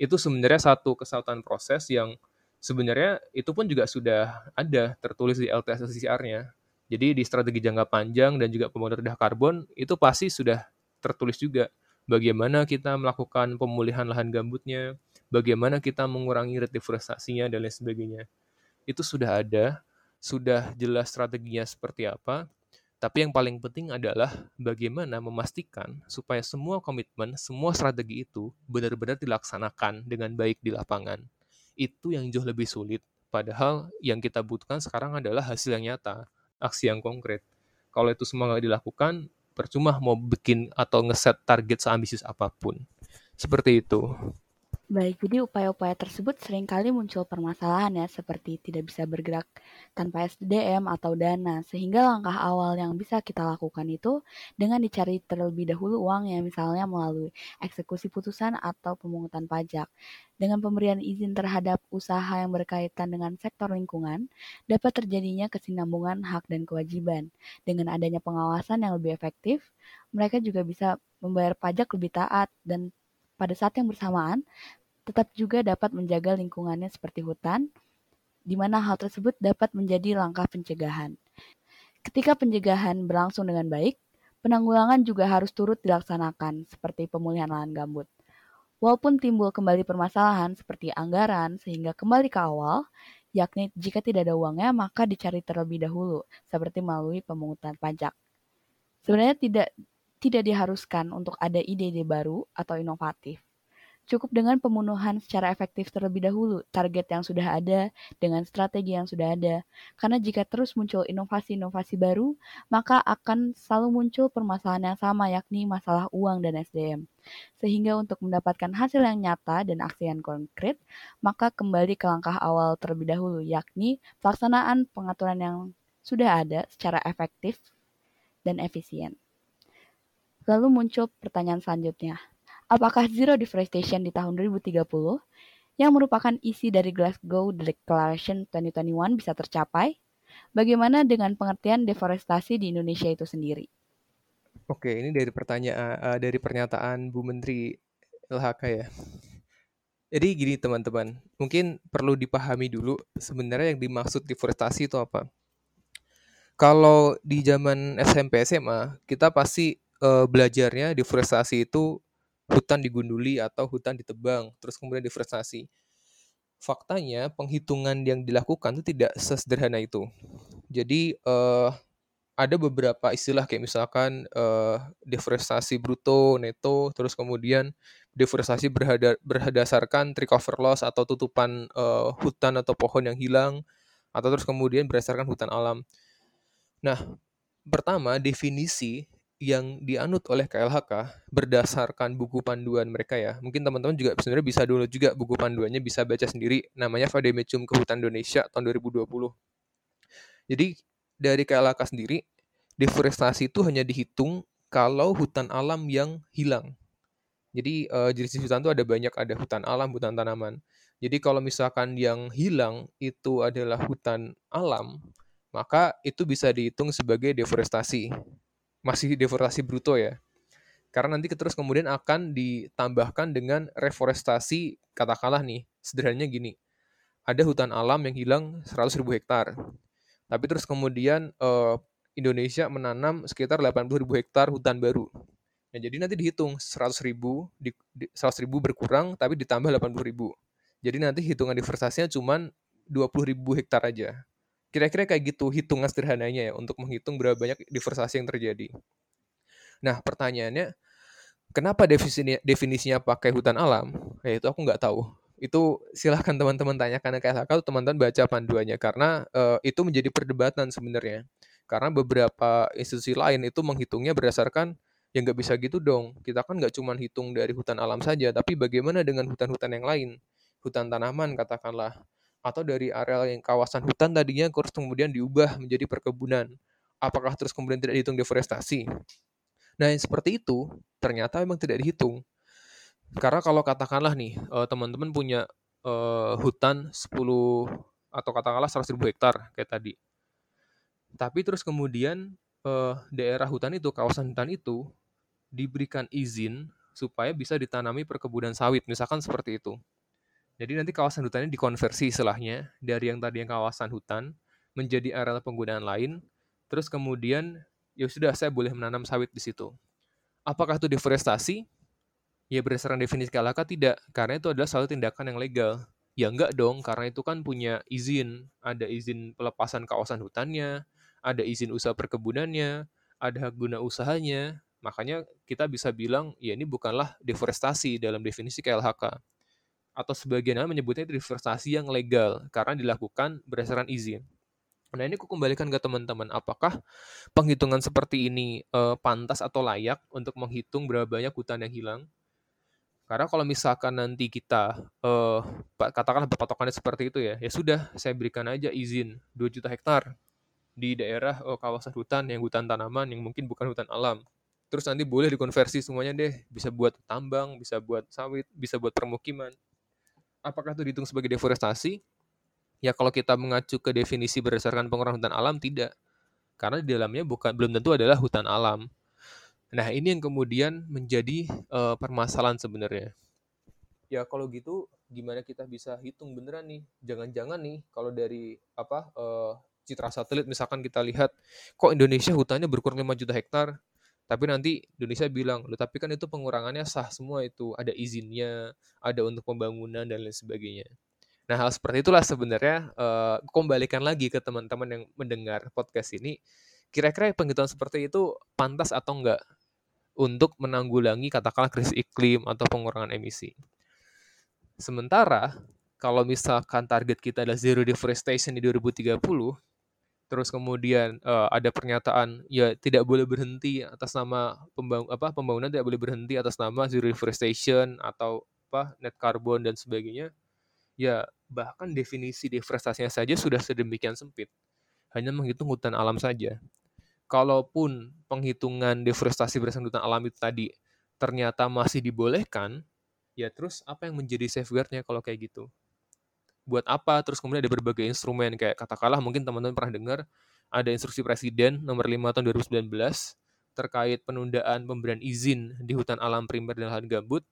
Itu sebenarnya satu kesatuan proses yang sebenarnya itu pun juga sudah ada tertulis di LTSCR-nya. Jadi di strategi jangka panjang dan juga pembangunan rendah karbon itu pasti sudah tertulis juga bagaimana kita melakukan pemulihan lahan gambutnya, bagaimana kita mengurangi deforestasinya dan lain sebagainya. Itu sudah ada sudah jelas strateginya seperti apa, tapi yang paling penting adalah bagaimana memastikan supaya semua komitmen, semua strategi itu benar-benar dilaksanakan dengan baik di lapangan. Itu yang jauh lebih sulit. Padahal yang kita butuhkan sekarang adalah hasil yang nyata, aksi yang konkret. Kalau itu semua nggak dilakukan, percuma mau bikin atau ngeset target seambisius apa pun. Seperti itu. Baik, jadi upaya-upaya tersebut sering kali muncul permasalahan ya, seperti tidak bisa bergerak tanpa SDM atau dana, sehingga langkah awal yang bisa kita lakukan itu dengan dicari terlebih dahulu uang ya, misalnya melalui eksekusi putusan atau pemungutan pajak. Dengan pemberian izin terhadap usaha yang berkaitan dengan sektor lingkungan, dapat terjadinya kesinambungan hak dan kewajiban. Dengan adanya pengawasan yang lebih efektif, mereka juga bisa membayar pajak lebih taat dan pada saat yang bersamaan, tetap juga dapat menjaga lingkungannya seperti hutan, di mana hal tersebut dapat menjadi langkah pencegahan. Ketika pencegahan berlangsung dengan baik, penanggulangan juga harus turut dilaksanakan, seperti pemulihan lahan gambut. Walaupun timbul kembali permasalahan seperti anggaran sehingga kembali ke awal, yakni jika tidak ada uangnya maka dicari terlebih dahulu, seperti melalui pemungutan pajak. Sebenarnya tidak tidak diharuskan untuk ada ide-ide baru atau inovatif. Cukup dengan pemenuhan secara efektif terlebih dahulu target yang sudah ada dengan strategi yang sudah ada. Karena jika terus muncul inovasi-inovasi baru, maka akan selalu muncul permasalahan yang sama yakni masalah uang dan SDM. Sehingga untuk mendapatkan hasil yang nyata dan aksi yang konkret, maka kembali ke langkah awal terlebih dahulu yakni pelaksanaan pengaturan yang sudah ada secara efektif dan efisien. Lalu muncul pertanyaan selanjutnya, apakah zero deforestation di tahun 2030 yang merupakan isi dari Glasgow Declaration 2021 bisa tercapai? Bagaimana dengan pengertian deforestasi di Indonesia itu sendiri? Oke, ini dari pertanyaan uh, dari pernyataan Bu Menteri LHK ya. Jadi gini teman-teman, mungkin perlu dipahami dulu sebenarnya yang dimaksud deforestasi itu apa. Kalau di zaman SMP SMA, kita pasti uh, belajarnya deforestasi itu hutan digunduli atau hutan ditebang, terus kemudian deforestasi. Faktanya penghitungan yang dilakukan itu tidak sesederhana itu. Jadi uh, ada beberapa istilah kayak misalkan uh, deforestasi bruto, neto, terus kemudian deforestasi berhada, berdasarkan tree cover loss atau tutupan uh, hutan atau pohon yang hilang, atau terus kemudian berdasarkan hutan alam. Nah, pertama definisi yang dianut oleh KLHK berdasarkan buku panduan mereka ya. Mungkin teman-teman juga sebenarnya bisa dulu juga buku panduannya bisa baca sendiri namanya Vademecum Kehutan Indonesia tahun 2020. Jadi dari KLHK sendiri deforestasi itu hanya dihitung kalau hutan alam yang hilang. Jadi uh, jenis hutan itu ada banyak, ada hutan alam, hutan tanaman. Jadi kalau misalkan yang hilang itu adalah hutan alam, maka itu bisa dihitung sebagai deforestasi masih deforestasi bruto ya. Karena nanti terus kemudian akan ditambahkan dengan reforestasi, katakanlah nih, sederhananya gini. Ada hutan alam yang hilang 100 ribu hektar. Tapi terus kemudian eh, Indonesia menanam sekitar 80 ribu hektar hutan baru. Nah, jadi nanti dihitung 100 ribu, di, di, 100 ribu berkurang, tapi ditambah 80 ribu. Jadi nanti hitungan deforestasinya cuma 20 ribu hektar aja. Kira-kira kayak gitu hitungan sederhananya ya untuk menghitung berapa banyak deforestasi yang terjadi. Nah, pertanyaannya, kenapa definisinya, definisinya pakai hutan alam? Ya itu aku nggak tahu. Itu silahkan teman-teman tanyakan ke KLHK atau teman-teman baca panduannya karena uh, itu menjadi perdebatan sebenarnya. Karena beberapa institusi lain itu menghitungnya berdasarkan ya nggak bisa gitu dong. Kita kan nggak cuma hitung dari hutan alam saja, tapi bagaimana dengan hutan-hutan yang lain? Hutan tanaman katakanlah. Atau dari area yang kawasan hutan tadinya terus kemudian diubah menjadi perkebunan. Apakah terus kemudian tidak dihitung deforestasi? Nah, yang seperti itu ternyata memang tidak dihitung. Karena kalau katakanlah nih, uh, teman-teman punya uh, hutan 10 atau katakanlah 100 ribu hektar kayak tadi. Tapi terus kemudian uh, daerah hutan itu, kawasan hutan itu diberikan izin supaya bisa ditanami perkebunan sawit, misalkan seperti itu. Jadi nanti kawasan hutannya dikonversi istilahnya dari yang tadi yang kawasan hutan menjadi area penggunaan lain, terus kemudian ya sudah saya boleh menanam sawit di situ. Apakah itu deforestasi? Ya berdasarkan definisi KLHK tidak, karena itu adalah suatu tindakan yang legal. Ya enggak dong, karena itu kan punya izin. Ada izin pelepasan kawasan hutannya, ada izin usaha perkebunannya, ada hak guna usahanya. Makanya kita bisa bilang, ya ini bukanlah deforestasi dalam definisi KLHK. Atau sebagian orang menyebutnya itu yang legal, karena dilakukan berdasarkan izin. Nah ini aku kembalikan ke teman-teman, apakah penghitungan seperti ini uh, pantas atau layak untuk menghitung berapa banyak hutan yang hilang? Karena kalau misalkan nanti kita uh, katakanlah berpatokannya seperti itu ya, ya sudah saya berikan aja izin 2 juta hektar di daerah uh, kawasan hutan yang hutan tanaman yang mungkin bukan hutan alam. Terus nanti boleh dikonversi semuanya deh, bisa buat tambang, bisa buat sawit, bisa buat permukiman. Apakah itu dihitung sebagai deforestasi? Ya kalau kita mengacu ke definisi berdasarkan pengurangan hutan alam tidak. Karena di dalamnya bukan belum tentu adalah hutan alam. Nah, ini yang kemudian menjadi uh, permasalahan sebenarnya. Ya kalau gitu gimana kita bisa hitung beneran nih? Jangan-jangan nih kalau dari apa uh, citra satelit misalkan kita lihat kok Indonesia hutannya berkurang 5 juta hektar, tapi nanti Indonesia bilang, loh tapi kan itu pengurangannya sah semua itu, ada izinnya, ada untuk pembangunan dan lain sebagainya. Nah, hal seperti itulah sebenarnya uh, kembalikan lagi ke teman-teman yang mendengar podcast ini. Kira-kira penghitungan seperti itu pantas atau enggak untuk menanggulangi katakanlah krisis iklim atau pengurangan emisi. Sementara kalau misalkan target kita adalah zero deforestation di 2030, terus kemudian uh, ada pernyataan ya tidak boleh berhenti atas nama pembangun apa pembangunan tidak boleh berhenti atas nama zero deforestation atau apa net carbon dan sebagainya ya bahkan definisi deforestasinya saja sudah sedemikian sempit. Hanya menghitung hutan alam saja. Kalaupun penghitungan deforestasi berdasarkan hutan alam itu tadi ternyata masih dibolehkan, ya terus apa yang menjadi safeguardnya kalau kayak gitu? Buat apa? Terus kemudian ada berbagai instrumen kayak katakanlah mungkin teman-teman pernah dengar ada instruksi presiden nomor 5 tahun 2019 terkait penundaan pemberian izin di hutan alam primer dan lahan gambut.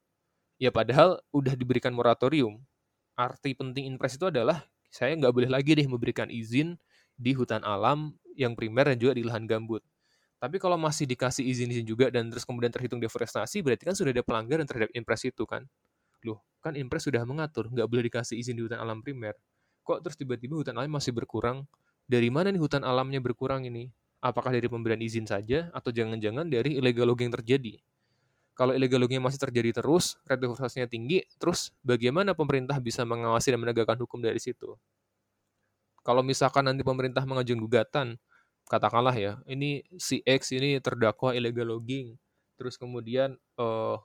Ya padahal udah diberikan moratorium arti penting impres itu adalah saya nggak boleh lagi deh memberikan izin di hutan alam yang primer dan juga di lahan gambut. Tapi kalau masih dikasih izin-izin juga dan terus kemudian terhitung deforestasi, berarti kan sudah ada pelanggaran terhadap impres itu kan. Loh, kan impres sudah mengatur, nggak boleh dikasih izin di hutan alam primer. Kok terus tiba-tiba hutan alam masih berkurang? Dari mana nih hutan alamnya berkurang ini? Apakah dari pemberian izin saja, atau jangan-jangan dari illegal logging yang terjadi? kalau illegal logging masih terjadi terus, deforestasinya tinggi, terus bagaimana pemerintah bisa mengawasi dan menegakkan hukum dari situ? Kalau misalkan nanti pemerintah mengajukan gugatan, katakanlah ya, ini si X ini terdakwa illegal logging, terus kemudian uh,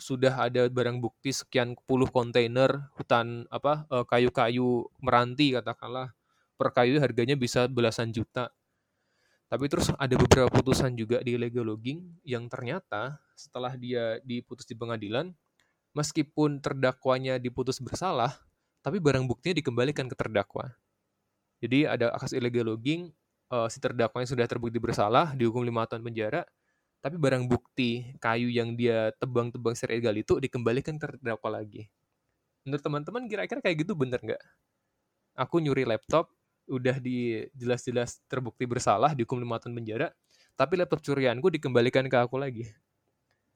sudah ada barang bukti sekian puluh kontainer hutan apa kayu kayu-kayu meranti katakanlah per kayu harganya bisa belasan juta tapi terus ada beberapa putusan juga di legal logging yang ternyata setelah dia diputus di pengadilan, meskipun terdakwanya diputus bersalah, tapi barang buktinya dikembalikan ke terdakwa. Jadi ada akas illegal logging, uh, si terdakwanya sudah terbukti bersalah, dihukum lima tahun penjara, tapi barang bukti kayu yang dia tebang-tebang secara ilegal itu dikembalikan ke terdakwa lagi. Menurut teman-teman kira-kira kayak gitu bener nggak? Aku nyuri laptop, udah di jelas-jelas terbukti bersalah dihukum lima tahun penjara tapi laptop curianku dikembalikan ke aku lagi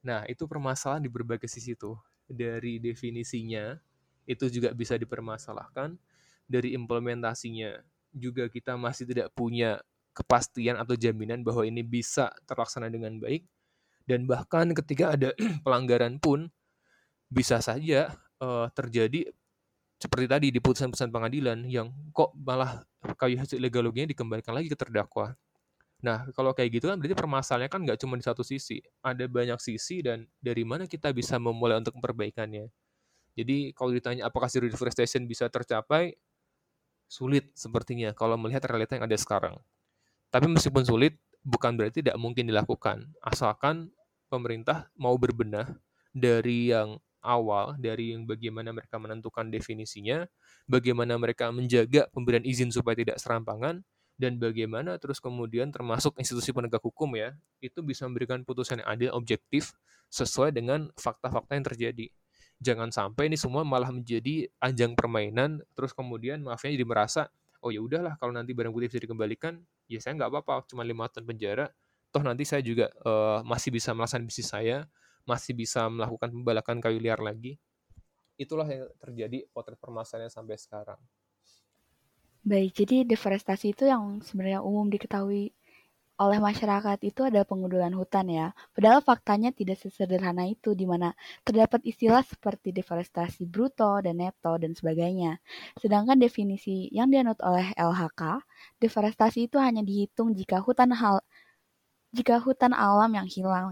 Nah, itu permasalahan di berbagai sisi tuh. Dari definisinya, itu juga bisa dipermasalahkan. Dari implementasinya, juga kita masih tidak punya kepastian atau jaminan bahwa ini bisa terlaksana dengan baik. Dan bahkan ketika ada pelanggaran pun, bisa saja uh, terjadi seperti tadi di putusan-putusan pengadilan yang kok malah kayu hasil legaloginya dikembalikan lagi ke terdakwa. Nah, kalau kayak gitu kan berarti permasalahannya kan nggak cuma di satu sisi. Ada banyak sisi dan dari mana kita bisa memulai untuk memperbaikannya. Jadi kalau ditanya apakah zero deforestation bisa tercapai, sulit sepertinya kalau melihat realita yang ada sekarang. Tapi meskipun sulit, bukan berarti tidak mungkin dilakukan. Asalkan pemerintah mau berbenah dari yang awal, dari yang bagaimana mereka menentukan definisinya, bagaimana mereka menjaga pemberian izin supaya tidak serampangan, dan bagaimana terus kemudian termasuk institusi penegak hukum ya itu bisa memberikan putusan yang adil objektif sesuai dengan fakta-fakta yang terjadi jangan sampai ini semua malah menjadi ajang permainan terus kemudian maafnya jadi merasa oh ya udahlah kalau nanti barang bukti bisa dikembalikan ya saya nggak apa-apa cuma lima tahun penjara toh nanti saya juga uh, masih bisa melaksanakan bisnis saya masih bisa melakukan pembalakan kayu liar lagi. Itulah yang terjadi potret permasalahannya sampai sekarang. Baik, jadi deforestasi itu yang sebenarnya umum diketahui oleh masyarakat itu ada pengundulan hutan ya. Padahal faktanya tidak sesederhana itu di mana terdapat istilah seperti deforestasi bruto dan neto dan sebagainya. Sedangkan definisi yang dianut oleh LHK, deforestasi itu hanya dihitung jika hutan hal jika hutan alam yang hilang.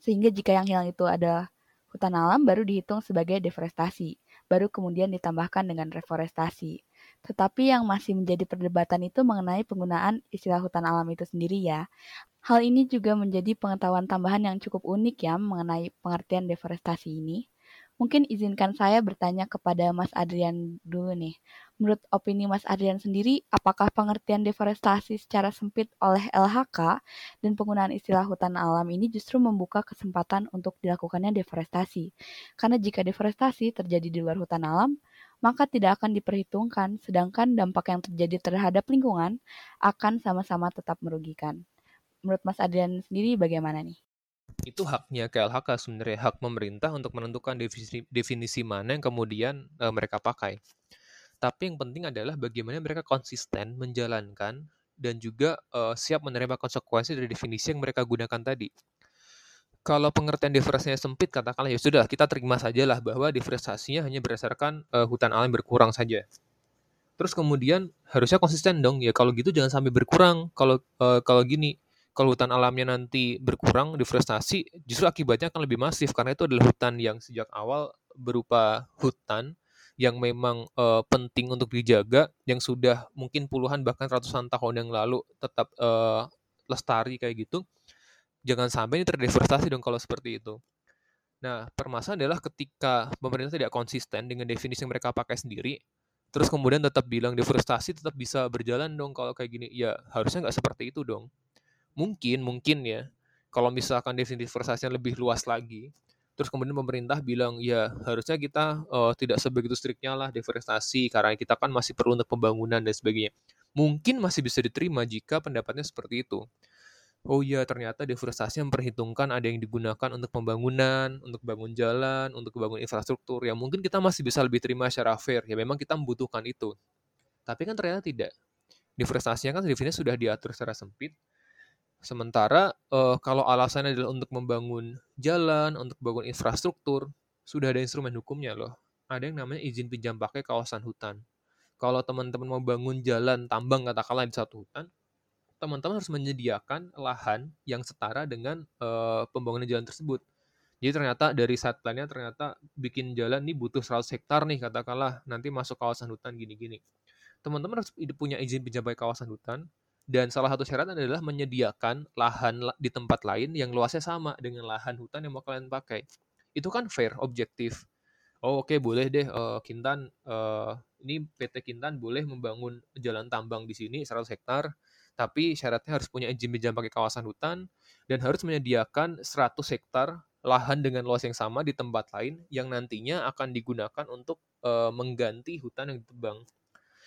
Sehingga jika yang hilang itu ada hutan alam baru dihitung sebagai deforestasi, baru kemudian ditambahkan dengan reforestasi. Tetapi yang masih menjadi perdebatan itu mengenai penggunaan istilah hutan alam itu sendiri ya. Hal ini juga menjadi pengetahuan tambahan yang cukup unik ya mengenai pengertian deforestasi ini. Mungkin izinkan saya bertanya kepada Mas Adrian dulu nih. Menurut opini Mas Adrian sendiri, apakah pengertian deforestasi secara sempit oleh LHK dan penggunaan istilah hutan alam ini justru membuka kesempatan untuk dilakukannya deforestasi? Karena jika deforestasi terjadi di luar hutan alam, maka tidak akan diperhitungkan, sedangkan dampak yang terjadi terhadap lingkungan akan sama-sama tetap merugikan. Menurut Mas Adrian sendiri bagaimana nih? Itu haknya KLHK sebenarnya, hak pemerintah untuk menentukan definisi, definisi mana yang kemudian e, mereka pakai. Tapi yang penting adalah bagaimana mereka konsisten menjalankan dan juga e, siap menerima konsekuensi dari definisi yang mereka gunakan tadi kalau pengertian deforestasinya sempit, katakanlah ya sudah kita terima sajalah bahwa deforestasinya hanya berdasarkan uh, hutan alam berkurang saja. Terus kemudian harusnya konsisten dong ya kalau gitu jangan sampai berkurang. Kalau uh, kalau gini, kalau hutan alamnya nanti berkurang deforestasi, justru akibatnya akan lebih masif karena itu adalah hutan yang sejak awal berupa hutan yang memang uh, penting untuk dijaga, yang sudah mungkin puluhan bahkan ratusan tahun yang lalu tetap uh, lestari kayak gitu jangan sampai ini terdeforestasi dong kalau seperti itu. Nah, permasalahan adalah ketika pemerintah tidak konsisten dengan definisi yang mereka pakai sendiri, terus kemudian tetap bilang deforestasi tetap bisa berjalan dong kalau kayak gini. Ya, harusnya nggak seperti itu dong. Mungkin, mungkin ya, kalau misalkan definisi deforestasinya lebih luas lagi, terus kemudian pemerintah bilang, ya harusnya kita uh, tidak sebegitu striknya lah deforestasi, karena kita kan masih perlu untuk pembangunan dan sebagainya. Mungkin masih bisa diterima jika pendapatnya seperti itu oh iya ternyata deforestasi memperhitungkan ada yang digunakan untuk pembangunan, untuk bangun jalan, untuk bangun infrastruktur. Ya mungkin kita masih bisa lebih terima secara fair. Ya memang kita membutuhkan itu. Tapi kan ternyata tidak. Deforestasinya kan definisinya sudah diatur secara sempit. Sementara uh, kalau alasannya adalah untuk membangun jalan, untuk bangun infrastruktur, sudah ada instrumen hukumnya loh. Ada yang namanya izin pinjam pakai kawasan hutan. Kalau teman-teman mau bangun jalan tambang katakanlah di satu hutan, teman-teman harus menyediakan lahan yang setara dengan uh, pembangunan jalan tersebut. Jadi ternyata dari site plan-nya ternyata bikin jalan ini butuh 100 hektar nih katakanlah nanti masuk kawasan hutan gini-gini. Teman-teman harus punya izin penjabai kawasan hutan dan salah satu syarat adalah menyediakan lahan di tempat lain yang luasnya sama dengan lahan hutan yang mau kalian pakai. Itu kan fair, objektif. Oh oke okay, boleh deh uh, Kintan uh, ini PT Kintan boleh membangun jalan tambang di sini 100 hektar tapi syaratnya harus punya izin pinjam pakai kawasan hutan dan harus menyediakan 100 hektar lahan dengan luas yang sama di tempat lain yang nantinya akan digunakan untuk e, mengganti hutan yang ditebang.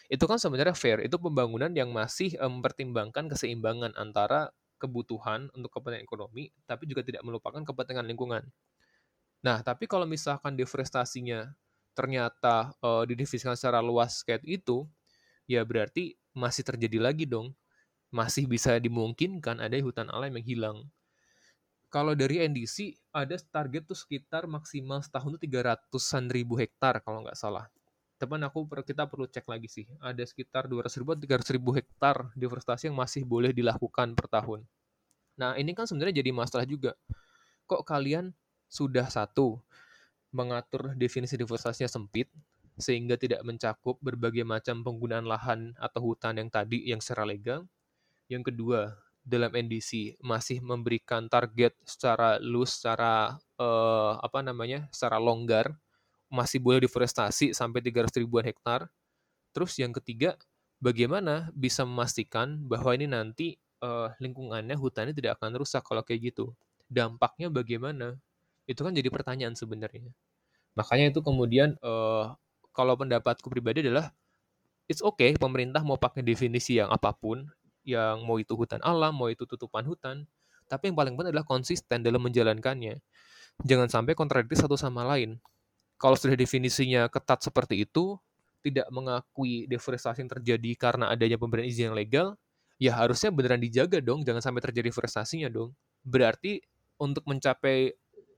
Itu kan sebenarnya fair, itu pembangunan yang masih e, mempertimbangkan keseimbangan antara kebutuhan untuk kepentingan ekonomi, tapi juga tidak melupakan kepentingan lingkungan. Nah, tapi kalau misalkan deforestasinya ternyata uh, didefinisikan secara luas kayak itu, ya berarti masih terjadi lagi dong. Masih bisa dimungkinkan ada hutan alam yang hilang. Kalau dari NDC, ada target tuh sekitar maksimal setahun tuh 300-an ribu hektar kalau nggak salah. Teman aku kita perlu cek lagi sih. Ada sekitar 200 ribu 300 ribu hektar deforestasi yang masih boleh dilakukan per tahun. Nah ini kan sebenarnya jadi masalah juga. Kok kalian sudah satu mengatur definisi deforestasinya sempit sehingga tidak mencakup berbagai macam penggunaan lahan atau hutan yang tadi yang secara legal. Yang kedua, dalam NDC masih memberikan target secara loose, secara uh, apa namanya, secara longgar, masih boleh deforestasi sampai 300 ribuan hektar. Terus yang ketiga, bagaimana bisa memastikan bahwa ini nanti uh, lingkungannya, hutannya tidak akan rusak kalau kayak gitu. Dampaknya bagaimana? Itu kan jadi pertanyaan sebenarnya. Makanya itu kemudian uh, kalau pendapatku pribadi adalah it's okay pemerintah mau pakai definisi yang apa pun, yang mau itu hutan alam, mau itu tutupan hutan, tapi yang paling penting adalah konsisten dalam menjalankannya. Jangan sampai kontradiktif satu sama lain. Kalau sudah definisinya ketat seperti itu, tidak mengakui deforestasi yang terjadi karena adanya pemberian izin yang legal, ya harusnya beneran dijaga dong, jangan sampai terjadi deforestasinya dong. Berarti untuk mencapai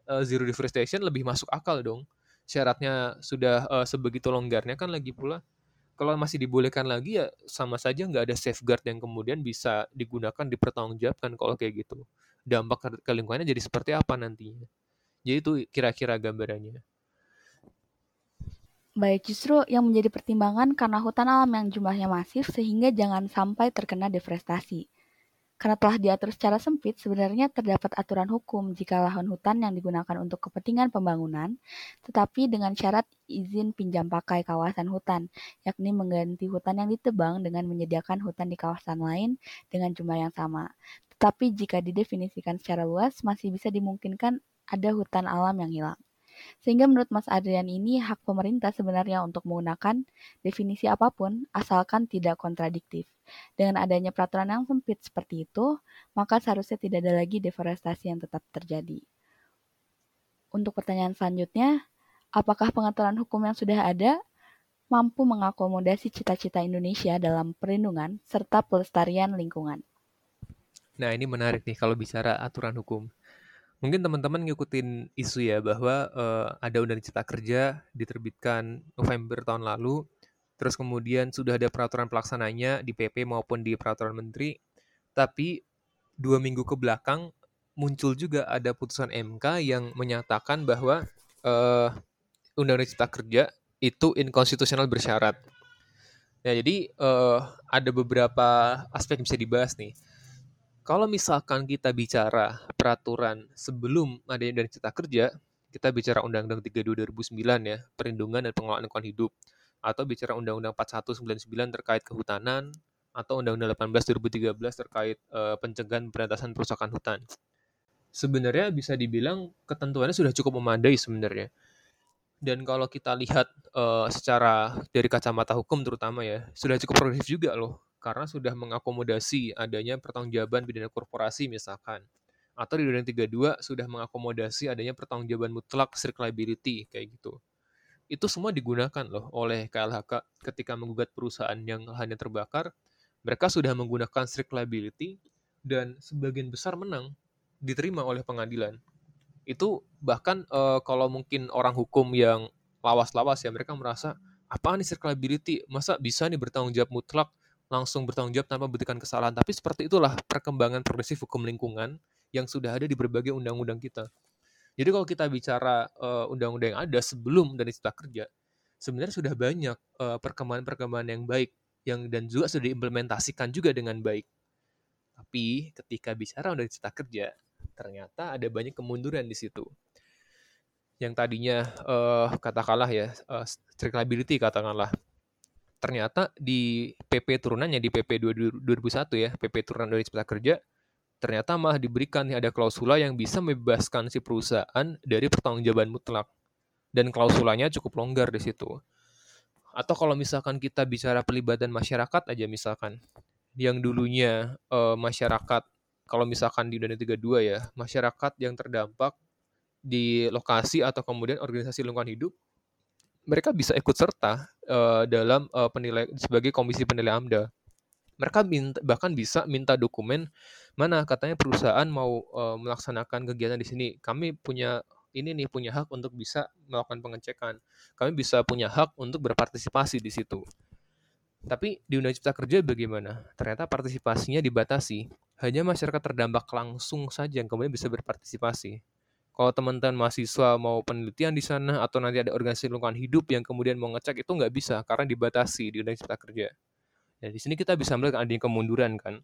uh, zero deforestation lebih masuk akal dong. Syaratnya sudah uh, sebegitu longgarnya kan lagi pula. Kalau masih dibolehkan lagi ya sama saja nggak ada safeguard yang kemudian bisa digunakan dipertanggungjawabkan kalau kayak gitu. Dampak ke lingkungannya jadi seperti apa nantinya. Jadi itu kira-kira gambarannya. Baik, justru yang menjadi pertimbangan karena hutan alam yang jumlahnya masif sehingga jangan sampai terkena deforestasi. Karena telah diatur secara sempit, sebenarnya terdapat aturan hukum jika lahan hutan yang digunakan untuk kepentingan pembangunan, tetapi dengan syarat izin pinjam pakai kawasan hutan, yakni mengganti hutan yang ditebang dengan menyediakan hutan di kawasan lain dengan jumlah yang sama. Tetapi jika didefinisikan secara luas, masih bisa dimungkinkan ada hutan alam yang hilang. Sehingga menurut Mas Adrian ini hak pemerintah sebenarnya untuk menggunakan definisi apa pun asalkan tidak kontradiktif. Dengan adanya peraturan yang sempit seperti itu, maka seharusnya tidak ada lagi deforestasi yang tetap terjadi. Untuk pertanyaan selanjutnya, apakah pengaturan hukum yang sudah ada mampu mengakomodasi cita-cita Indonesia dalam perlindungan serta pelestarian lingkungan? Nah, ini menarik nih kalau bicara aturan hukum. Mungkin teman-teman ngikutin isu ya bahwa uh, ada undang cipta kerja diterbitkan November tahun lalu, terus kemudian sudah ada peraturan pelaksananya di PP maupun di peraturan menteri, tapi dua minggu ke belakang muncul juga ada putusan MK yang menyatakan bahwa uh, undang-undang cipta kerja itu inkonstitusional bersyarat. Ya, jadi uh, ada beberapa aspek yang bisa dibahas nih. Kalau misalkan kita bicara peraturan sebelum adanya dari cipta kerja, kita bicara Undang-Undang 32 2009 ya, perlindungan dan pengelolaan lingkungan hidup, atau bicara Undang-Undang 4199 terkait kehutanan, atau Undang-Undang 18 2013 terkait uh, pencegahan pemberantasan perusakan hutan. Sebenarnya bisa dibilang ketentuannya sudah cukup memadai sebenarnya. Dan kalau kita lihat uh, secara dari kacamata hukum terutama ya, sudah cukup progresif juga loh karena sudah mengakomodasi adanya pertanggungjawaban pidana korporasi misalkan. Atau di Undang-Undang 32 sudah mengakomodasi adanya pertanggungjawaban mutlak strict liability kayak gitu. Itu semua digunakan loh oleh KLHK ketika menggugat perusahaan yang hanya terbakar. Mereka sudah menggunakan strict liability dan sebagian besar menang diterima oleh pengadilan. Itu bahkan uh, kalau mungkin orang hukum yang lawas-lawas ya mereka merasa apa nih strict liability? Masa bisa nih bertanggung jawab mutlak langsung bertanggung jawab tanpa membuktikan kesalahan. Tapi seperti itulah perkembangan progresif hukum lingkungan yang sudah ada di berbagai undang-undang kita. Jadi kalau kita bicara uh, undang-undang yang ada sebelum dari Cipta Kerja, sebenarnya sudah banyak uh, perkembangan-perkembangan yang baik yang dan juga sudah diimplementasikan juga dengan baik. Tapi ketika bicara undang Cipta Kerja, ternyata ada banyak kemunduran di situ. Yang tadinya uh, katakanlah ya uh, strict liability katakanlah ternyata di PP turunannya di PP 2001 ya, PP turunan dari Cipta Kerja, ternyata malah diberikan ada klausula yang bisa membebaskan si perusahaan dari pertanggungjawaban mutlak. Dan klausulanya cukup longgar di situ. Atau kalau misalkan kita bicara pelibatan masyarakat aja misalkan, yang dulunya e, masyarakat kalau misalkan di Undang-Undang 32 ya, masyarakat yang terdampak di lokasi atau kemudian organisasi lingkungan hidup mereka bisa ikut serta uh, dalam uh, penilai sebagai komisi penilai AMDA. Mereka minta, bahkan bisa minta dokumen mana katanya perusahaan mau uh, melaksanakan kegiatan di sini. Kami punya ini nih punya hak untuk bisa melakukan pengecekan. Kami bisa punya hak untuk berpartisipasi di situ. Tapi di Undang Cipta Kerja bagaimana? Ternyata partisipasinya dibatasi. Hanya masyarakat terdampak langsung saja yang kemudian bisa berpartisipasi. Kalau teman-teman mahasiswa mau penelitian di sana atau nanti ada organisasi lingkungan hidup yang kemudian mau ngecek itu nggak bisa karena dibatasi di Undang Cipta Kerja. Ya, di sini kita bisa melihat adanya kemunduran kan.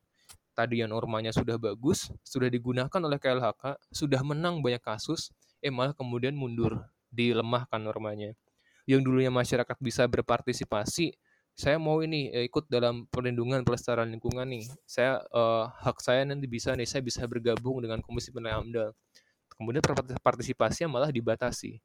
Tadi yang normanya sudah bagus, sudah digunakan oleh KLHK, sudah menang banyak kasus, eh malah kemudian mundur, dilemahkan normanya. Yang dulunya masyarakat bisa berpartisipasi, saya mau ini eh, ikut dalam perlindungan pelestarian lingkungan nih. Saya uh, hak saya nanti bisa nih, saya bisa bergabung dengan Komisi Penilaian AMDAL kemudian partisipasinya malah dibatasi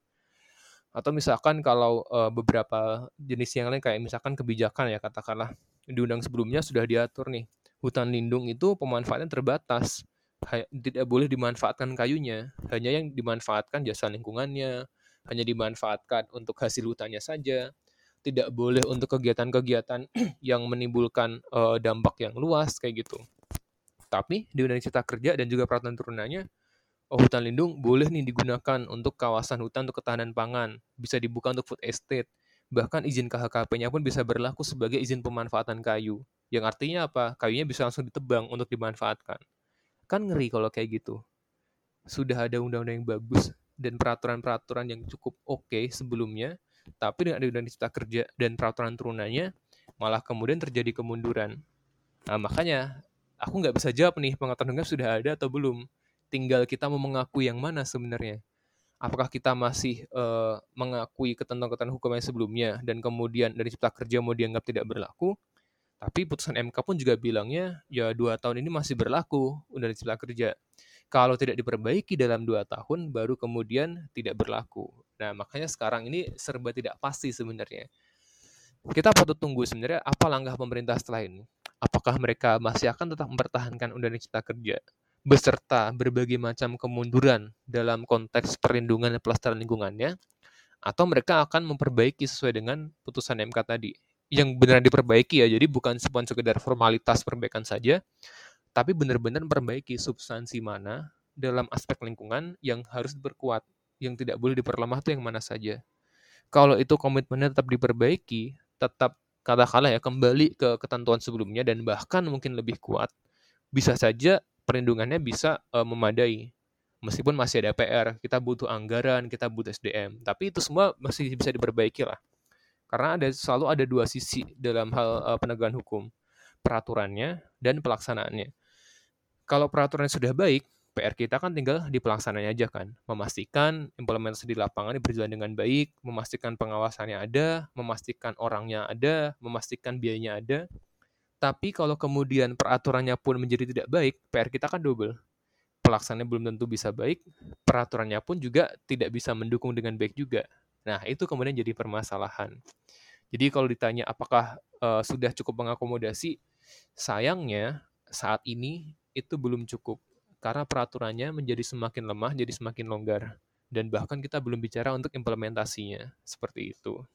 atau misalkan kalau uh, beberapa jenis yang lain kayak misalkan kebijakan ya katakanlah di undang sebelumnya sudah diatur nih hutan lindung itu pemanfaatan terbatas. Tidak boleh dimanfaatkan kayunya hanya yang dimanfaatkan jasa lingkungannya hanya dimanfaatkan untuk hasil hutannya saja. Tidak boleh untuk kegiatan-kegiatan yang menimbulkan uh, dampak yang luas kayak gitu. Tapi di undang cipta kerja dan juga peraturan turunannya oh hutan lindung boleh nih digunakan untuk kawasan hutan untuk ketahanan pangan, bisa dibuka untuk food estate. Bahkan izin KHKP-nya pun bisa berlaku sebagai izin pemanfaatan kayu. Yang artinya apa? Kayunya bisa langsung ditebang untuk dimanfaatkan. Kan ngeri kalau kayak gitu. Sudah ada undang-undang yang bagus dan peraturan-peraturan yang cukup oke okay sebelumnya, tapi dengan ada undang-undang cipta kerja dan peraturan turunannya, malah kemudian terjadi kemunduran. Nah, makanya aku nggak bisa jawab nih pengetahuan sudah ada atau belum tinggal kita mau mengakui yang mana sebenarnya. Apakah kita masih uh, mengakui ketentuan-ketentuan hukum yang sebelumnya dan kemudian dari cipta kerja mau dianggap tidak berlaku? Tapi putusan MK pun juga bilangnya ya dua tahun ini masih berlaku undang cipta kerja. Kalau tidak diperbaiki dalam dua tahun baru kemudian tidak berlaku. Nah makanya sekarang ini serba tidak pasti sebenarnya. Kita patut tunggu sebenarnya apa langkah pemerintah setelah ini. Apakah mereka masih akan tetap mempertahankan undang cipta kerja? Beserta berbagai macam kemunduran dalam konteks perlindungan dan pelestarian lingkungannya, atau mereka akan memperbaiki sesuai dengan putusan MK tadi. Yang benar diperbaiki ya, jadi bukan sekedar formalitas perbaikan saja, tapi benar-benar memperbaiki substansi mana dalam aspek lingkungan yang harus diperkuat, yang tidak boleh diperlemah itu yang mana saja. Kalau itu komitmennya tetap diperbaiki, tetap katakanlah ya kembali ke ketentuan sebelumnya dan bahkan mungkin lebih kuat, bisa saja perlindungannya bisa uh, memadai. Meskipun masih ada PR, kita butuh anggaran, kita butuh SDM. Tapi itu semua masih bisa diperbaiki lah. Karena ada selalu ada dua sisi dalam hal uh, penegakan hukum. Peraturannya dan pelaksanaannya. Kalau peraturannya sudah baik, PR kita kan tinggal di pelaksananya aja kan. Memastikan implementasi di lapangan berjalan dengan baik, memastikan pengawasannya ada, memastikan orangnya ada, memastikan biayanya ada, tapi kalau kemudian peraturannya pun menjadi tidak baik, PR kita kan double. Pelaksananya belum tentu bisa baik, peraturannya pun juga tidak bisa mendukung dengan baik juga. Nah, itu kemudian jadi permasalahan. Jadi kalau ditanya apakah uh, sudah cukup mengakomodasi, sayangnya saat ini itu belum cukup karena peraturannya menjadi semakin lemah, jadi semakin longgar. Dan bahkan kita belum bicara untuk implementasinya, seperti itu.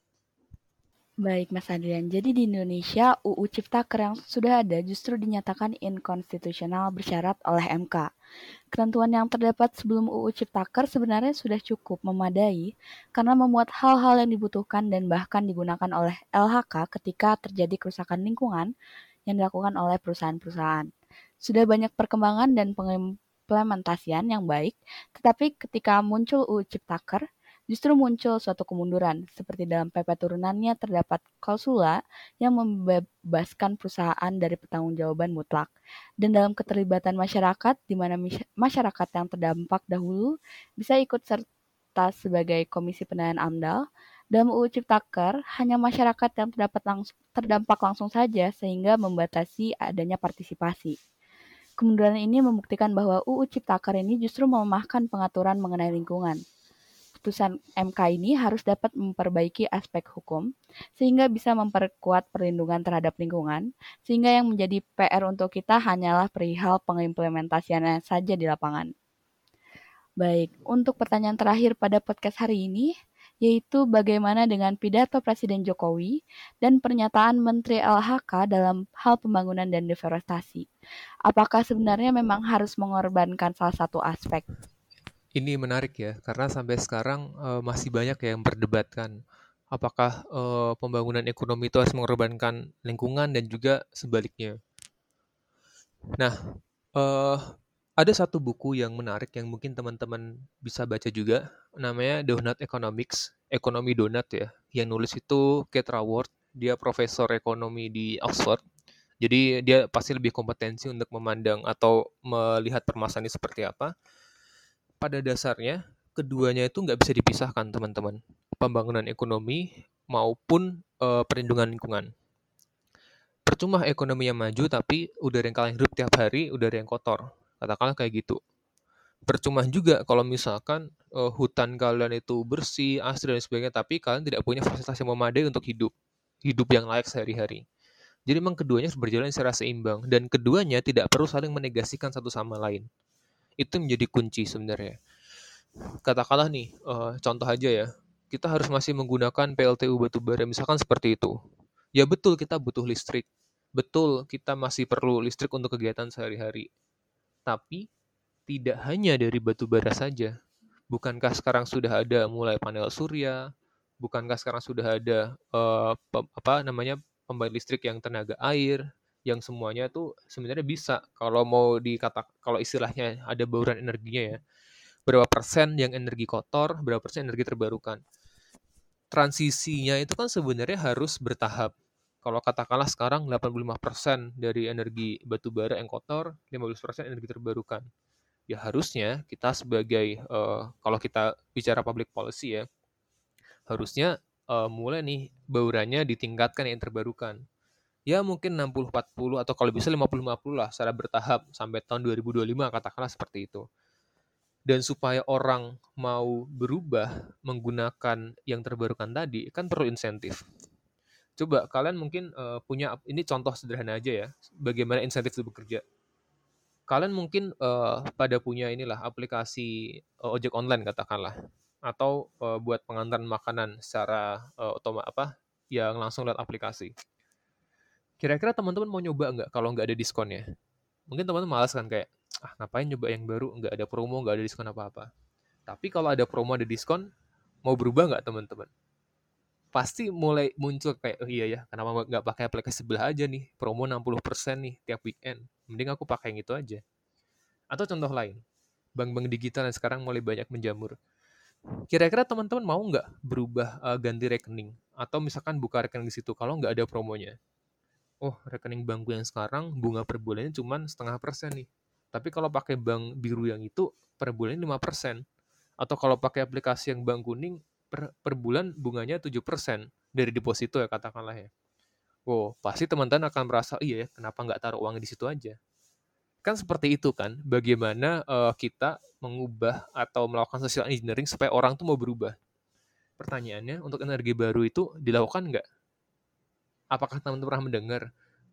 Baik, Mas Adrian. Jadi di Indonesia, UU Ciptaker yang sudah ada justru dinyatakan inkonstitusional bersyarat oleh MK. Ketentuan yang terdapat sebelum UU Ciptaker sebenarnya sudah cukup memadai karena memuat hal-hal yang dibutuhkan dan bahkan digunakan oleh LHK ketika terjadi kerusakan lingkungan yang dilakukan oleh perusahaan-perusahaan. Sudah banyak perkembangan dan pengimplementasian yang baik, tetapi ketika muncul UU Ciptaker, justru muncul suatu kemunduran, seperti dalam PP turunannya terdapat klausula yang membebaskan perusahaan dari pertanggungjawaban mutlak. Dan dalam keterlibatan masyarakat, di mana masyarakat yang terdampak dahulu bisa ikut serta sebagai komisi penilaian AMDAL, dalam UU Ciptaker, hanya masyarakat yang terdapat langsung, terdampak langsung saja sehingga membatasi adanya partisipasi. Kemunduran ini membuktikan bahwa UU Ciptaker ini justru melemahkan pengaturan mengenai lingkungan putusan MK ini harus dapat memperbaiki aspek hukum sehingga bisa memperkuat perlindungan terhadap lingkungan, sehingga yang menjadi PR untuk kita hanyalah perihal pengimplementasiannya saja di lapangan. Baik, untuk pertanyaan terakhir pada podcast hari ini, yaitu bagaimana dengan pidato Presiden Jokowi dan pernyataan Menteri LHK dalam hal pembangunan dan deforestasi. Apakah sebenarnya memang harus mengorbankan salah satu aspek? Ini menarik ya, karena sampai sekarang uh, masih banyak yang berdebatkan apakah uh, pembangunan ekonomi itu harus mengorbankan lingkungan dan juga sebaliknya. Nah, uh, ada satu buku yang menarik yang mungkin teman-teman bisa baca juga, namanya Donut Economics, Ekonomi Donut ya. Yang nulis itu Kate Raworth, dia profesor ekonomi di Oxford. Jadi dia pasti lebih kompetensi untuk memandang atau melihat permasalahan ini seperti apa. Pada dasarnya, keduanya itu nggak bisa dipisahkan teman-teman. Pembangunan ekonomi maupun uh, perlindungan lingkungan. Percuma ekonomi yang maju tapi udara yang kalian hidup tiap hari udara yang kotor Katakanlah kayak gitu. Percuma juga kalau misalkan uh, hutan kalian itu bersih, asri dan sebagainya, tapi kalian tidak punya fasilitas yang memadai untuk hidup, hidup yang layak sehari-hari. Jadi memang keduanya harus berjalan secara seimbang dan keduanya tidak perlu saling menegasikan satu sama lain. Itu menjadi kunci sebenarnya. Katakanlah nih, uh, contoh aja ya, kita harus masih menggunakan PLTU batubara, misalkan seperti itu. Ya betul kita butuh listrik, betul kita masih perlu listrik untuk kegiatan sehari-hari. Tapi tidak hanya dari batu bara saja. Bukankah sekarang sudah ada mulai panel surya? Bukankah sekarang sudah ada uh, apa namanya pembangkit listrik yang tenaga air? Yang semuanya tuh sebenarnya bisa kalau mau dikata kalau istilahnya ada bauran energinya ya. Berapa persen yang energi kotor, berapa persen energi terbarukan. Transisinya itu kan sebenarnya harus bertahap kalau katakanlah sekarang 85% dari energi batu bara yang kotor, 15% energi terbarukan. Ya harusnya kita sebagai uh, kalau kita bicara public policy ya, harusnya uh, mulai nih baurannya ditingkatkan yang terbarukan. Ya mungkin 60-40 atau kalau bisa 50-50 lah secara bertahap sampai tahun 2025 katakanlah seperti itu. Dan supaya orang mau berubah menggunakan yang terbarukan tadi kan perlu insentif Coba kalian mungkin uh, punya ini contoh sederhana aja ya, bagaimana insentif itu bekerja. Kalian mungkin uh, pada punya inilah aplikasi uh, ojek online katakanlah atau uh, buat pengantaran makanan secara uh, otomatis apa yang langsung lewat aplikasi. Kira-kira teman-teman mau nyoba nggak kalau nggak ada diskonnya? Mungkin teman-teman malas kan kayak, ah ngapain nyoba yang baru, nggak ada promo, nggak ada diskon apa-apa. Tapi kalau ada promo, ada diskon, mau berubah nggak teman-teman? pasti mulai muncul kayak oh iya ya kenapa nggak pakai aplikasi sebelah aja nih? Promo 60% nih tiap weekend. Mending aku pakai yang itu aja. Atau contoh lain bank-bank digital yang sekarang mulai banyak menjamur. Kira-kira teman-teman mau nggak berubah uh, ganti rekening? Atau misalkan buka rekening di situ kalau nggak ada promonya oh rekening bankku yang sekarang bunga per bulannya cuma setengah persen nih tapi kalau pakai bank biru yang itu per bulan 5 persen atau kalau pakai aplikasi yang bank kuning per, per bulan bunganya 7% dari deposito ya katakanlah ya. Wow, pasti teman-teman akan merasa, iya ya, kenapa nggak taruh uang di situ aja? Kan seperti itu kan, bagaimana uh, kita mengubah atau melakukan social engineering supaya orang tuh mau berubah. Pertanyaannya, untuk energi baru itu dilakukan nggak? Apakah teman-teman pernah mendengar,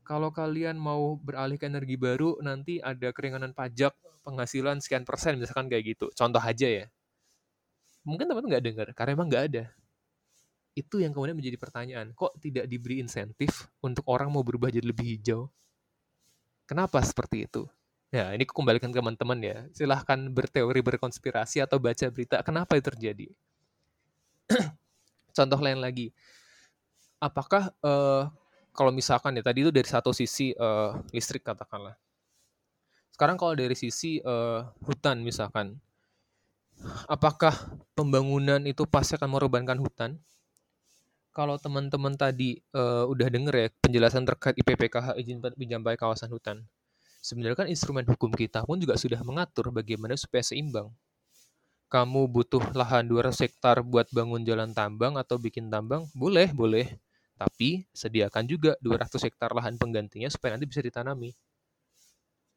kalau kalian mau beralih ke energi baru, nanti ada keringanan pajak penghasilan sekian persen, misalkan kayak gitu. Contoh aja ya. Mungkin teman-teman nggak dengar karena emang nggak ada. Itu yang kemudian menjadi pertanyaan kok tidak diberi insentif untuk orang mau berubah jadi lebih hijau? Kenapa seperti itu? Ya ini aku kembalikan ke teman-teman ya. Silahkan berteori berkonspirasi atau baca berita kenapa itu terjadi. Contoh lain lagi apakah uh, kalau misalkan ya tadi itu dari satu sisi uh, listrik katakanlah sekarang kalau dari sisi uh, hutan misalkan apakah pembangunan itu pasti akan mengorbankan hutan? Kalau teman-teman tadi uh, udah denger ya penjelasan terkait IPPKH izin pinjam pakai kawasan hutan. Sebenarnya kan instrumen hukum kita pun juga sudah mengatur bagaimana supaya seimbang. Kamu butuh lahan 200 hektar buat bangun jalan tambang atau bikin tambang? Boleh, boleh. Tapi sediakan juga 200 hektar lahan penggantinya supaya nanti bisa ditanami.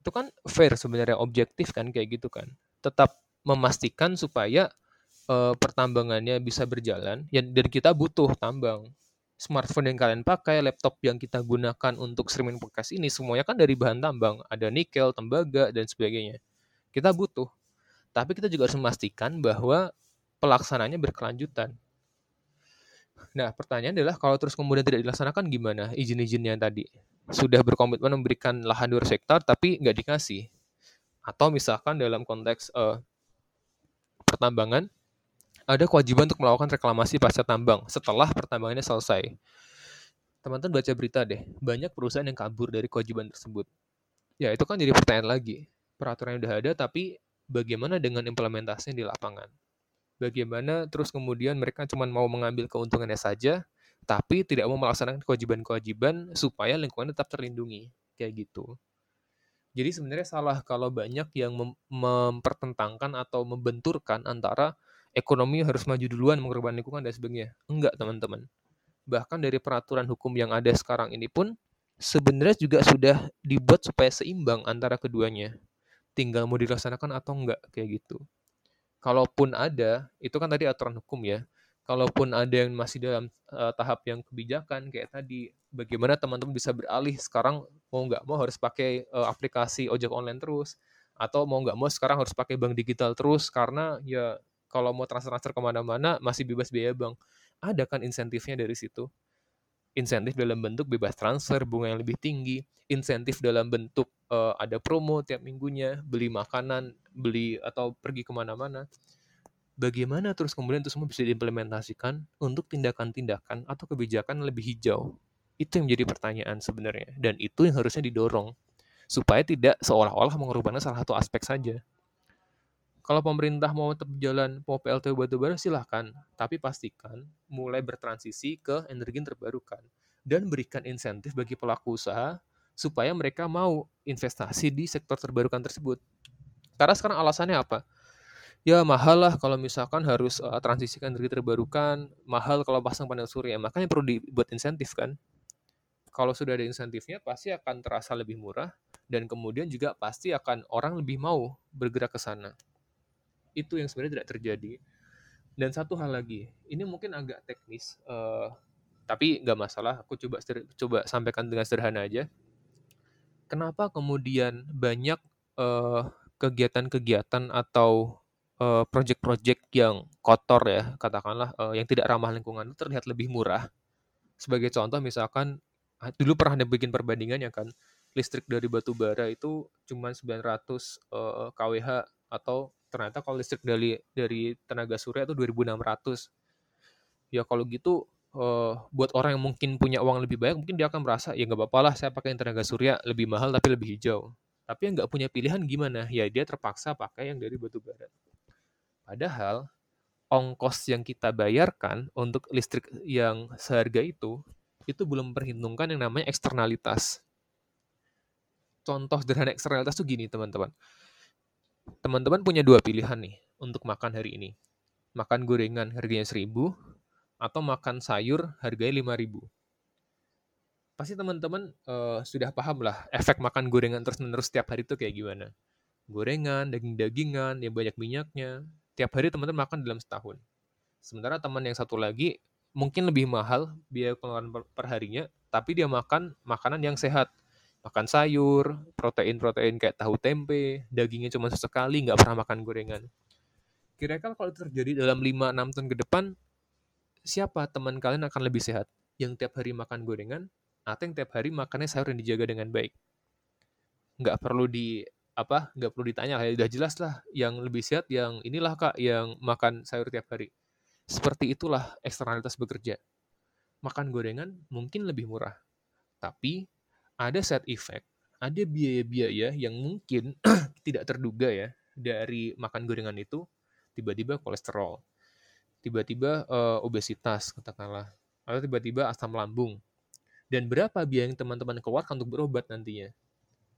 Itu kan fair sebenarnya objektif kan kayak gitu kan. Tetap memastikan supaya uh, pertambangannya bisa berjalan, ya dan kita butuh tambang. Smartphone yang kalian pakai, laptop yang kita gunakan untuk streaming podcast ini semuanya kan dari bahan tambang, ada nikel, tembaga dan sebagainya. Kita butuh. Tapi kita juga harus memastikan bahwa pelaksanaannya berkelanjutan. Nah, pertanyaan adalah kalau terus kemudian tidak dilaksanakan gimana izin-izinnya tadi? Sudah berkomitmen memberikan lahan 2 hektar tapi nggak dikasih. Atau misalkan dalam konteks uh, pertambangan, ada kewajiban untuk melakukan reklamasi pasca tambang setelah pertambangannya selesai. Teman-teman baca berita deh, banyak perusahaan yang kabur dari kewajiban tersebut. Ya, itu kan jadi pertanyaan lagi. Peraturan udah ada, tapi bagaimana dengan implementasinya di lapangan? Bagaimana terus kemudian mereka cuma mau mengambil keuntungannya saja, tapi tidak mau melaksanakan kewajiban-kewajiban supaya lingkungan tetap terlindungi. Kayak gitu. Jadi sebenarnya salah kalau banyak yang mem mempertentangkan atau membenturkan antara ekonomi harus maju duluan mengorbankan lingkungan dan sebagainya. Enggak, teman-teman. Bahkan dari peraturan hukum yang ada sekarang ini pun sebenarnya juga sudah dibuat supaya seimbang antara keduanya. Tinggal mau dilaksanakan atau enggak kayak gitu. Kalaupun ada, itu kan tadi aturan hukum ya. Kalaupun ada yang masih dalam uh, tahap yang kebijakan kayak tadi, bagaimana teman-teman bisa beralih sekarang mau nggak mau harus pakai uh, aplikasi ojek online terus, atau mau nggak mau sekarang harus pakai bank digital terus karena ya kalau mau transfer-transfer ke mana-mana masih bebas biaya bank. Ada kan insentifnya dari situ. Insentif dalam bentuk bebas transfer, bunga yang lebih tinggi, insentif dalam bentuk uh, ada promo tiap minggunya, beli makanan, beli atau pergi ke mana-mana. Bagaimana terus kemudian itu semua bisa diimplementasikan untuk tindakan-tindakan atau kebijakan lebih hijau? Itu yang menjadi pertanyaan sebenarnya. Dan itu yang harusnya didorong. Supaya tidak seolah-olah mengorbankan salah satu aspek saja. Kalau pemerintah mau tetap jalan mau PLTU batubara silahkan, tapi pastikan mulai bertransisi ke energi terbarukan dan berikan insentif bagi pelaku usaha supaya mereka mau investasi di sektor terbarukan tersebut. Karena sekarang alasannya apa? Ya mahal lah kalau misalkan harus uh, transisi ke energi terbarukan, mahal kalau pasang panel surya, makanya perlu dibuat insentif kan. Kalau sudah ada insentifnya pasti akan terasa lebih murah dan kemudian juga pasti akan orang lebih mau bergerak ke sana itu yang sebenarnya tidak terjadi. Dan satu hal lagi ini mungkin agak teknis uh, tapi nggak masalah aku coba coba sampaikan dengan sederhana aja. Kenapa kemudian banyak eh, kegiatan-kegiatan atau uh, project-project yang kotor ya katakanlah uh, yang tidak ramah lingkungan itu terlihat lebih murah? Sebagai contoh misalkan dulu pernah ada bikin perbandingannya kan listrik dari batu bara itu cuma 900 uh, kWh atau ternyata kalau listrik dari dari tenaga surya itu 2600 ya kalau gitu uh, buat orang yang mungkin punya uang lebih banyak mungkin dia akan merasa ya nggak apa-apa lah saya pakai tenaga surya lebih mahal tapi lebih hijau. Tapi yang nggak punya pilihan gimana? Ya dia terpaksa pakai yang dari batu bara. Padahal ongkos yang kita bayarkan untuk listrik yang seharga itu itu belum memperhitungkan yang namanya eksternalitas. Contoh sederhana eksternalitas tuh gini teman-teman teman-teman punya dua pilihan nih untuk makan hari ini. Makan gorengan harganya 1000 atau makan sayur harganya 5000. Pasti teman-teman uh, sudah paham lah efek makan gorengan terus-menerus setiap hari itu kayak gimana. Gorengan, daging-dagingan, yang banyak minyaknya. Tiap hari teman-teman makan dalam setahun. Sementara teman yang satu lagi mungkin lebih mahal biaya pengeluaran per harinya, tapi dia makan makanan yang sehat makan sayur, protein-protein kayak tahu tempe, dagingnya cuma sesekali, nggak pernah makan gorengan. Kira-kira kalau terjadi dalam 5-6 tahun ke depan, siapa teman kalian akan lebih sehat? Yang tiap hari makan gorengan, atau yang tiap hari makannya sayur yang dijaga dengan baik? Nggak perlu di apa nggak perlu ditanya ya udah jelas lah yang lebih sehat yang inilah kak yang makan sayur tiap hari seperti itulah eksternalitas bekerja makan gorengan mungkin lebih murah tapi ada side effect, ada biaya-biaya yang mungkin tidak terduga ya dari makan gorengan itu, tiba-tiba kolesterol, tiba-tiba uh, obesitas katakanlah, atau tiba-tiba asam lambung. Dan berapa biaya yang teman-teman keluarkan untuk berobat nantinya?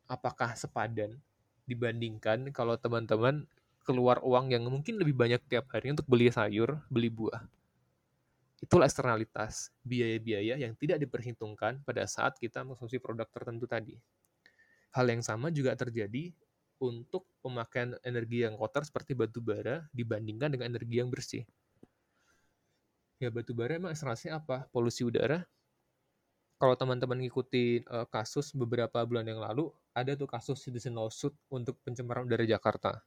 Apakah sepadan dibandingkan kalau teman-teman keluar uang yang mungkin lebih banyak tiap hari untuk beli sayur, beli buah? Itulah eksternalitas, biaya-biaya yang tidak diperhitungkan pada saat kita mengkonsumsi produk tertentu tadi. Hal yang sama juga terjadi untuk pemakaian energi yang kotor seperti batu bara dibandingkan dengan energi yang bersih. Ya batu bara emang eksternalnya apa? Polusi udara. Kalau teman-teman ngikutin uh, kasus beberapa bulan yang lalu, ada tuh kasus citizen lawsuit untuk pencemaran udara Jakarta.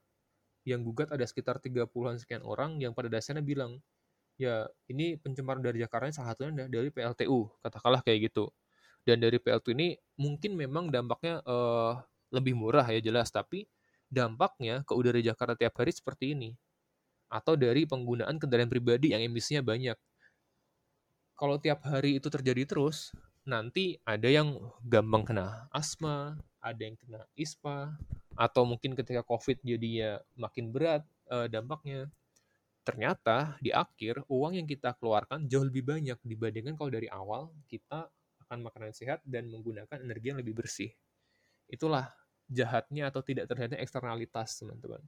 Yang gugat ada sekitar 30-an sekian orang yang pada dasarnya bilang, ya ini pencemaran dari Jakarta salah satunya dari PLTU, katakanlah kayak gitu. Dan dari PLTU ini mungkin memang dampaknya uh, lebih murah ya jelas, tapi dampaknya ke udara Jakarta tiap hari seperti ini. Atau dari penggunaan kendaraan pribadi yang emisinya banyak. Kalau tiap hari itu terjadi terus, nanti ada yang gampang kena asma, ada yang kena ISPA, atau mungkin ketika COVID jadinya makin berat uh, dampaknya. Ternyata di akhir uang yang kita keluarkan jauh lebih banyak dibandingkan kalau dari awal kita akan makanan sehat dan menggunakan energi yang lebih bersih. Itulah jahatnya atau tidak terlihatnya eksternalitas, teman-teman.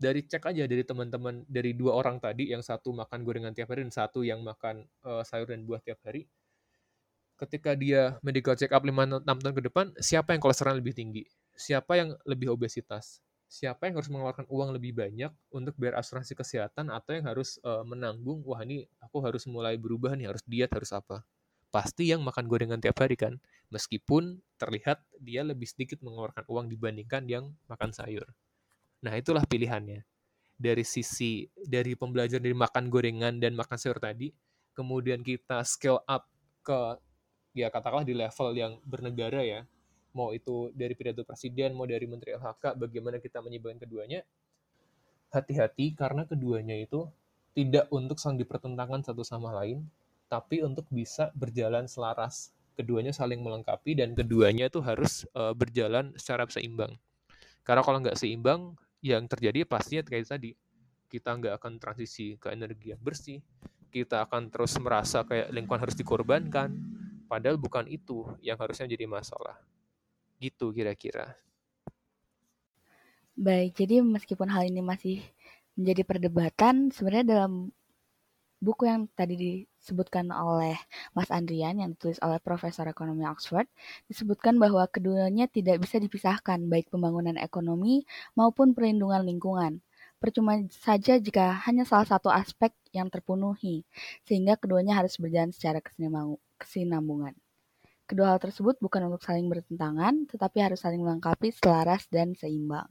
Dari cek aja dari teman-teman, dari dua orang tadi, yang satu makan gorengan tiap hari dan satu yang makan uh, sayur dan buah tiap hari, ketika dia medical check up 5-6 tahun ke depan, siapa yang kolesterol lebih tinggi? Siapa yang lebih obesitas? Siapa yang harus mengeluarkan uang lebih banyak untuk bayar asuransi kesehatan atau yang harus uh, menanggung, wah ini aku harus mulai berubah nih, harus diet, harus apa? pasti yang makan gorengan tiap hari kan. Meskipun terlihat dia lebih sedikit mengeluarkan uang dibandingkan yang makan sayur. Nah, itulah pilihannya. Dari sisi dari pembelajaran dari makan gorengan dan makan sayur tadi, kemudian kita scale up ke ya katakanlah di level yang bernegara ya. Mau itu dari pidato presiden, mau dari menteri LHK, bagaimana kita menyeimbangkan keduanya. Hati-hati karena keduanya itu tidak untuk saling dipertentangkan satu sama lain, tapi untuk bisa berjalan selaras. Keduanya saling melengkapi dan keduanya itu harus uh, berjalan secara seimbang. Karena kalau nggak seimbang, yang terjadi pastinya kayak tadi, kita nggak akan transisi ke energi yang bersih, kita akan terus merasa kayak lingkungan harus dikorbankan, padahal bukan itu yang harusnya jadi masalah. Gitu kira-kira. Baik, jadi meskipun hal ini masih menjadi perdebatan, sebenarnya dalam buku yang tadi disebutkan oleh Mas Andrian yang ditulis oleh Profesor Ekonomi Oxford disebutkan bahwa keduanya tidak bisa dipisahkan baik pembangunan ekonomi maupun perlindungan lingkungan. Percuma saja jika hanya salah satu aspek yang terpenuhi, sehingga keduanya harus berjalan secara kesinambungan. Kedua hal tersebut bukan untuk saling bertentangan, tetapi harus saling melengkapi, selaras, dan seimbang.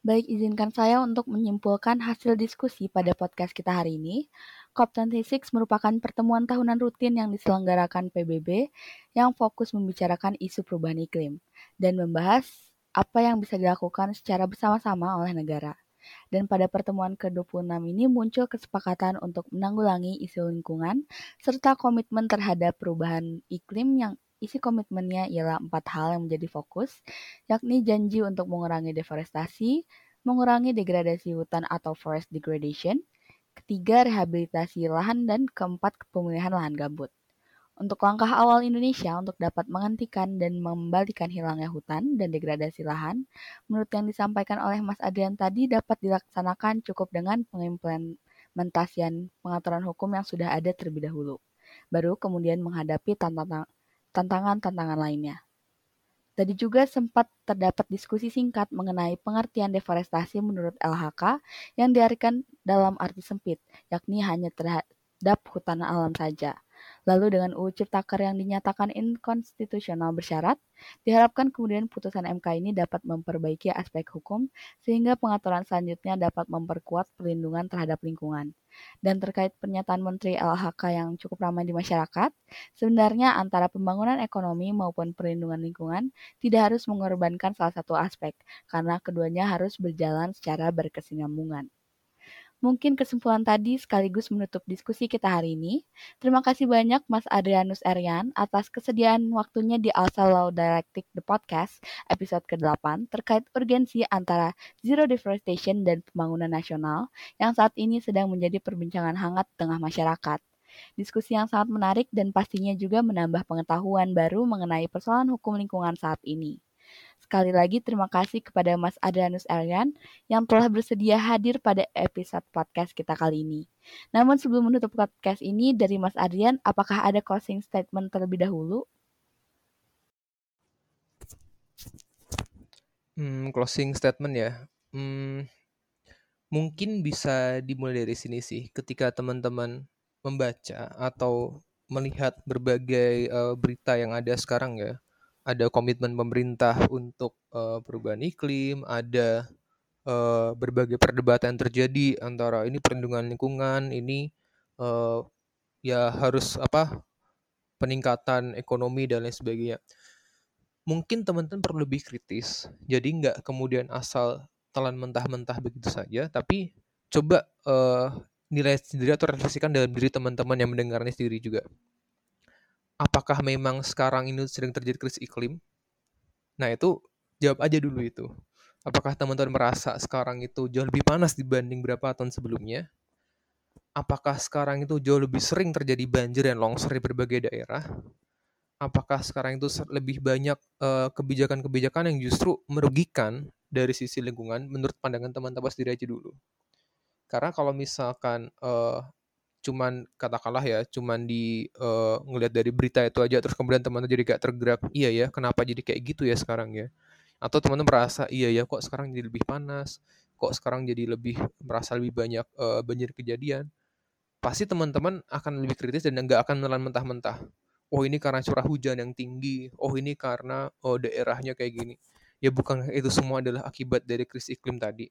Baik, izinkan saya untuk menyimpulkan hasil diskusi pada podcast kita hari ini. COP26 merupakan pertemuan tahunan rutin yang diselenggarakan PBB yang fokus membicarakan isu perubahan iklim dan membahas apa yang bisa dilakukan secara bersama-sama oleh negara. Dan pada pertemuan ke-26 ini muncul kesepakatan untuk menanggulangi isu lingkungan serta komitmen terhadap perubahan iklim yang Isi komitmennya ialah empat hal yang menjadi fokus, yakni janji untuk mengurangi deforestasi, mengurangi degradasi hutan atau forest degradation, ketiga rehabilitasi lahan, dan keempat pemulihan lahan gambut. Untuk langkah awal Indonesia untuk dapat menghentikan dan mengembalikan hilangnya hutan dan degradasi lahan, menurut yang disampaikan oleh Mas Adrian tadi dapat dilaksanakan cukup dengan pengimplementasian pengaturan hukum yang sudah ada terlebih dahulu. Baru kemudian menghadapi tantangan tantangan-tantangan lainnya. Tadi juga sempat terdapat diskusi singkat mengenai pengertian deforestasi menurut LHK yang diartikan dalam arti sempit, yakni hanya terhadap hutan alam saja. Lalu dengan UU Ciptaker yang dinyatakan inkonstitusional bersyarat, diharapkan kemudian putusan MK ini dapat memperbaiki aspek hukum sehingga pengaturan selanjutnya dapat memperkuat perlindungan terhadap lingkungan. Dan terkait pernyataan Menteri LHK yang cukup ramai di masyarakat, sebenarnya antara pembangunan ekonomi maupun perlindungan lingkungan tidak harus mengorbankan salah satu aspek, karena keduanya harus berjalan secara berkesinambungan. Mungkin kesimpulan tadi sekaligus menutup diskusi kita hari ini. Terima kasih banyak Mas Adrianus Erian atas kesediaan waktunya di Alsa Law Dialectic The Podcast episode ke-8 terkait urgensi antara zero deforestation dan pembangunan nasional yang saat ini sedang menjadi perbincangan hangat tengah masyarakat. Diskusi yang sangat menarik dan pastinya juga menambah pengetahuan baru mengenai persoalan hukum lingkungan saat ini. Sekali lagi terima kasih kepada Mas Adrianus Elian yang telah bersedia hadir pada episode podcast kita kali ini. Namun sebelum menutup podcast ini dari Mas Adrian, apakah ada closing statement terlebih dahulu? Hmm, closing statement ya. Hmm, mungkin bisa dimulai dari sini sih. Ketika teman-teman membaca atau melihat berbagai uh, berita yang ada sekarang ya, ada komitmen pemerintah untuk uh, perubahan iklim, ada uh, berbagai perdebatan terjadi antara ini perlindungan lingkungan, ini uh, ya harus apa peningkatan ekonomi dan lain sebagainya. Mungkin teman-teman perlu lebih kritis, jadi nggak kemudian asal telan mentah-mentah begitu saja, tapi coba uh, nilai sendiri atau refleksikan dalam diri teman-teman yang mendengarnya sendiri juga apakah memang sekarang ini sedang terjadi krisis iklim? Nah, itu jawab aja dulu itu. Apakah teman-teman merasa sekarang itu jauh lebih panas dibanding beberapa tahun sebelumnya? Apakah sekarang itu jauh lebih sering terjadi banjir dan longsor di berbagai daerah? Apakah sekarang itu lebih banyak kebijakan kebijakan-kebijakan yang justru merugikan dari sisi lingkungan menurut pandangan teman-teman sendiri aja dulu? Karena kalau misalkan uh, cuman katakanlah ya cuman di uh, ngelihat dari berita itu aja terus kemudian teman-teman jadi kayak tergerak iya ya kenapa jadi kayak gitu ya sekarang ya? Atau teman-teman merasa iya ya kok sekarang jadi lebih panas? Kok sekarang jadi lebih merasa lebih banyak uh, banjir kejadian? Pasti teman-teman akan lebih kritis dan nggak akan menelan mentah-mentah. Oh ini karena curah hujan yang tinggi. Oh ini karena oh daerahnya kayak gini. Ya bukan itu semua adalah akibat dari krisis iklim tadi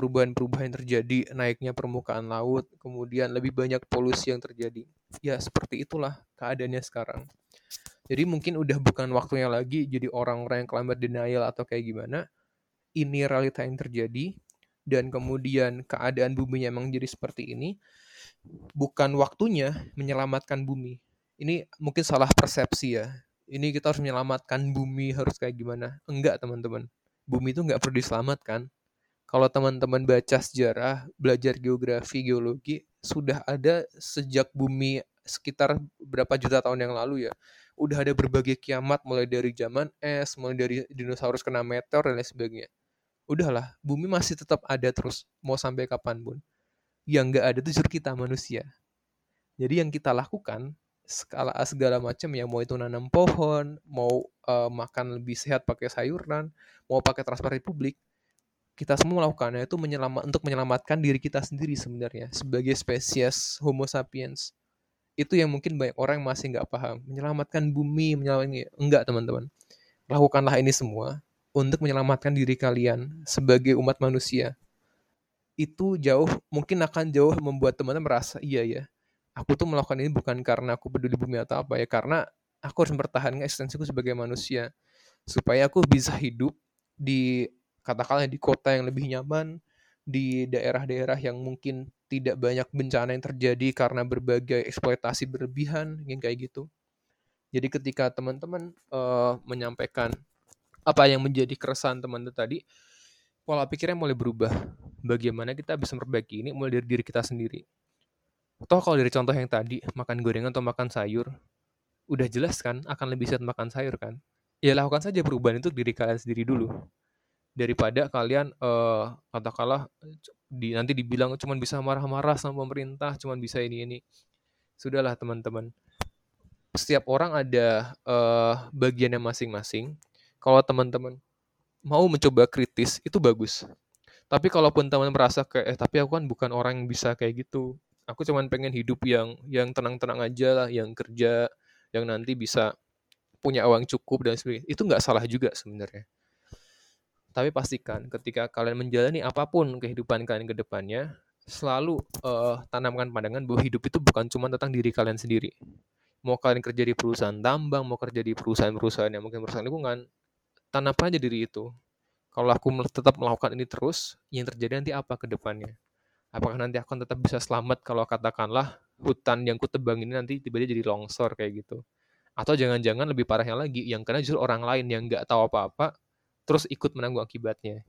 perubahan-perubahan terjadi, naiknya permukaan laut, kemudian lebih banyak polusi yang terjadi. Ya, seperti itulah keadaannya sekarang. Jadi mungkin udah bukan waktunya lagi jadi orang-orang yang climate denial atau kayak gimana. Ini realita yang terjadi dan kemudian keadaan buminya emang jadi seperti ini. Bukan waktunya menyelamatkan bumi. Ini mungkin salah persepsi ya. Ini kita harus menyelamatkan bumi harus kayak gimana. Enggak teman-teman. Bumi itu nggak perlu diselamatkan kalau teman-teman baca sejarah, belajar geografi, geologi, sudah ada sejak bumi sekitar berapa juta tahun yang lalu ya. Udah ada berbagai kiamat mulai dari zaman es, mulai dari dinosaurus kena meteor dan lain sebagainya. Udahlah, bumi masih tetap ada terus, mau sampai kapan pun. Yang nggak ada itu justru kita manusia. Jadi yang kita lakukan skala segala macam ya mau itu nanam pohon, mau uh, makan lebih sehat pakai sayuran, mau pakai transportasi publik, kita semua melakukannya itu menyelamat untuk menyelamatkan diri kita sendiri sebenarnya sebagai spesies Homo sapiens. Itu yang mungkin banyak orang masih nggak paham. Menyelamatkan bumi menyelamatkan enggak teman-teman. Lakukanlah ini semua untuk menyelamatkan diri kalian sebagai umat manusia. Itu jauh mungkin akan jauh membuat teman-teman merasa iya ya aku tuh melakukan ini bukan karena aku peduli bumi atau apa ya karena aku harus mempertahankan eksistensiku sebagai manusia supaya aku bisa hidup di katakanlah di kota yang lebih nyaman, di daerah-daerah yang mungkin tidak banyak bencana yang terjadi karena berbagai eksploitasi berlebihan, yang kayak gitu. Jadi ketika teman-teman uh, menyampaikan apa yang menjadi keresahan teman teman tadi, pola pikirnya mulai berubah. Bagaimana kita bisa memperbaiki ini mulai dari diri kita sendiri. Toh kalau dari contoh yang tadi, makan gorengan atau makan sayur, udah jelas kan akan lebih sehat makan sayur kan? Ya lakukan saja perubahan itu diri kalian sendiri dulu daripada kalian uh, katakanlah di nanti dibilang cuma bisa marah-marah sama pemerintah, cuma bisa ini ini. Sudahlah teman-teman. Setiap orang ada uh, bagiannya masing-masing. Kalau teman-teman mau mencoba kritis itu bagus. Tapi kalaupun teman merasa kayak eh tapi aku kan bukan orang yang bisa kayak gitu. Aku cuma pengen hidup yang yang tenang-tenang aja lah, yang kerja, yang nanti bisa punya uang cukup dan sebagainya. Itu nggak salah juga sebenarnya tapi pastikan ketika kalian menjalani apa pun kehidupan kalian ke depannya, selalu uh, tanamkan pandangan bahwa hidup itu bukan cuma tentang diri kalian sendiri. Mau kalian kerja di perusahaan tambang, mau kerja di perusahaan-perusahaan yang mungkin perusahaan lingkungan, tanamkan aja diri itu. Kalau aku tetap melakukan ini terus, yang terjadi nanti apa ke depannya? Apakah nanti akan tetap bisa selamat kalau katakanlah hutan yang kutebang ini nanti tiba-tiba jadi longsor kayak gitu? Atau jangan-jangan lebih parahnya lagi, yang karena justru orang lain yang nggak tahu apa-apa, terus ikut menanggung akibatnya.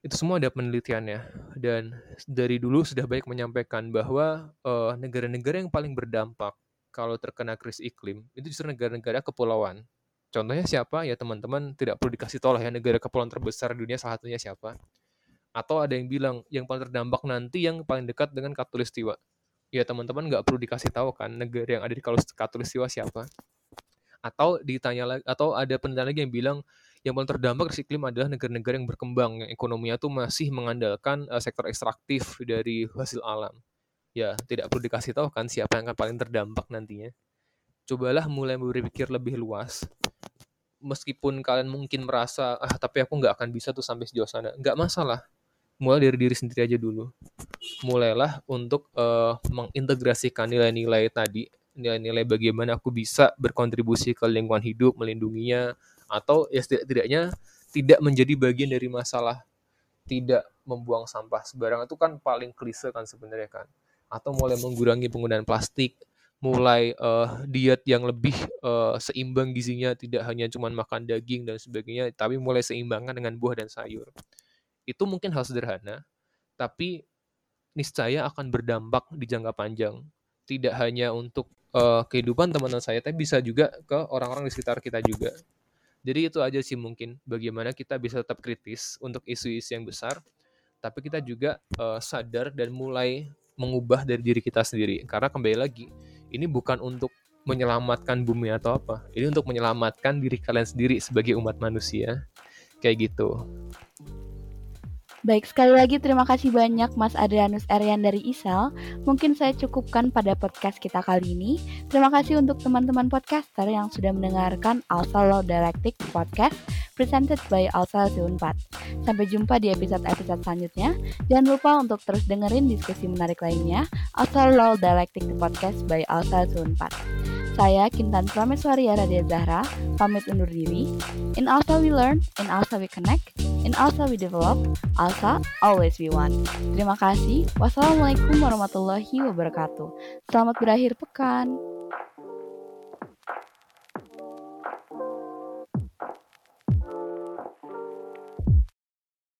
Itu semua ada penelitiannya dan dari dulu sudah baik menyampaikan bahwa negara negara-negara yang paling berdampak kalau terkena krisis iklim itu justru negara-negara kepulauan. Contohnya siapa? Ya teman-teman tidak perlu dikasih tahu lah ya negara kepulauan terbesar di dunia salah satunya siapa. Atau ada yang bilang yang paling terdampak nanti yang paling dekat dengan Katulistiwa. Ya teman-teman nggak perlu dikasih tahu kan negara yang ada di Katulistiwa siapa. Atau ditanya lagi atau ada penelitian lagi yang bilang yang paling terdampak krisis iklim adalah negara-negara yang berkembang yang ekonominya tuh masih mengandalkan uh, sektor ekstraktif dari hasil alam. Ya, tidak perlu dikasih tahu kan siapa yang akan paling terdampak nantinya. Cobalah mulai berpikir lebih luas. Meskipun kalian mungkin merasa, ah tapi aku nggak akan bisa tuh sampai sejauh sana. Nggak masalah. Mulai dari diri sendiri aja dulu. Mulailah untuk uh, mengintegrasikan nilai-nilai tadi nilai-nilai bagaimana aku bisa berkontribusi ke lingkungan hidup, melindunginya, atau ya setidak-tidaknya tidak menjadi bagian dari masalah tidak membuang sampah sembarangan. Itu kan paling klise kan sebenarnya kan. Atau mulai mengurangi penggunaan plastik mulai uh, diet yang lebih uh, seimbang gizinya tidak hanya cuma makan daging dan sebagainya tapi mulai seimbangkan dengan buah dan sayur. Itu mungkin hal sederhana tapi niscaya akan berdampak di jangka panjang. Tidak hanya untuk uh, kehidupan teman-teman saya, tapi bisa juga ke orang-orang di sekitar kita juga. Jadi itu aja sih mungkin bagaimana kita bisa tetap kritis untuk isu-isu yang besar, tapi kita juga uh, sadar dan mulai mengubah dari diri kita sendiri. Karena kembali lagi, ini bukan untuk menyelamatkan bumi atau apa. Ini untuk menyelamatkan diri kalian sendiri sebagai umat manusia. Kayak gitu. Baik, sekali lagi terima kasih banyak Mas Adrianus Erian dari ISEL. Mungkin saya cukupkan pada podcast kita kali ini. Terima kasih untuk teman-teman podcaster yang sudah mendengarkan Alsa Law Dialectic Podcast presented by Alsa 4. Sampai jumpa di episode-episode selanjutnya. Jangan lupa untuk terus dengerin diskusi menarik lainnya. Alsa Law Dialectic Podcast by Alsa 4. Saya Kintan Prameswari Radia Zahra, pamit undur diri. In Alsa we learn, in Alsa we connect. In Alsa we develop, Alsa always be one. Terima kasih. Wassalamualaikum warahmatullahi wabarakatuh. Selamat berakhir pekan.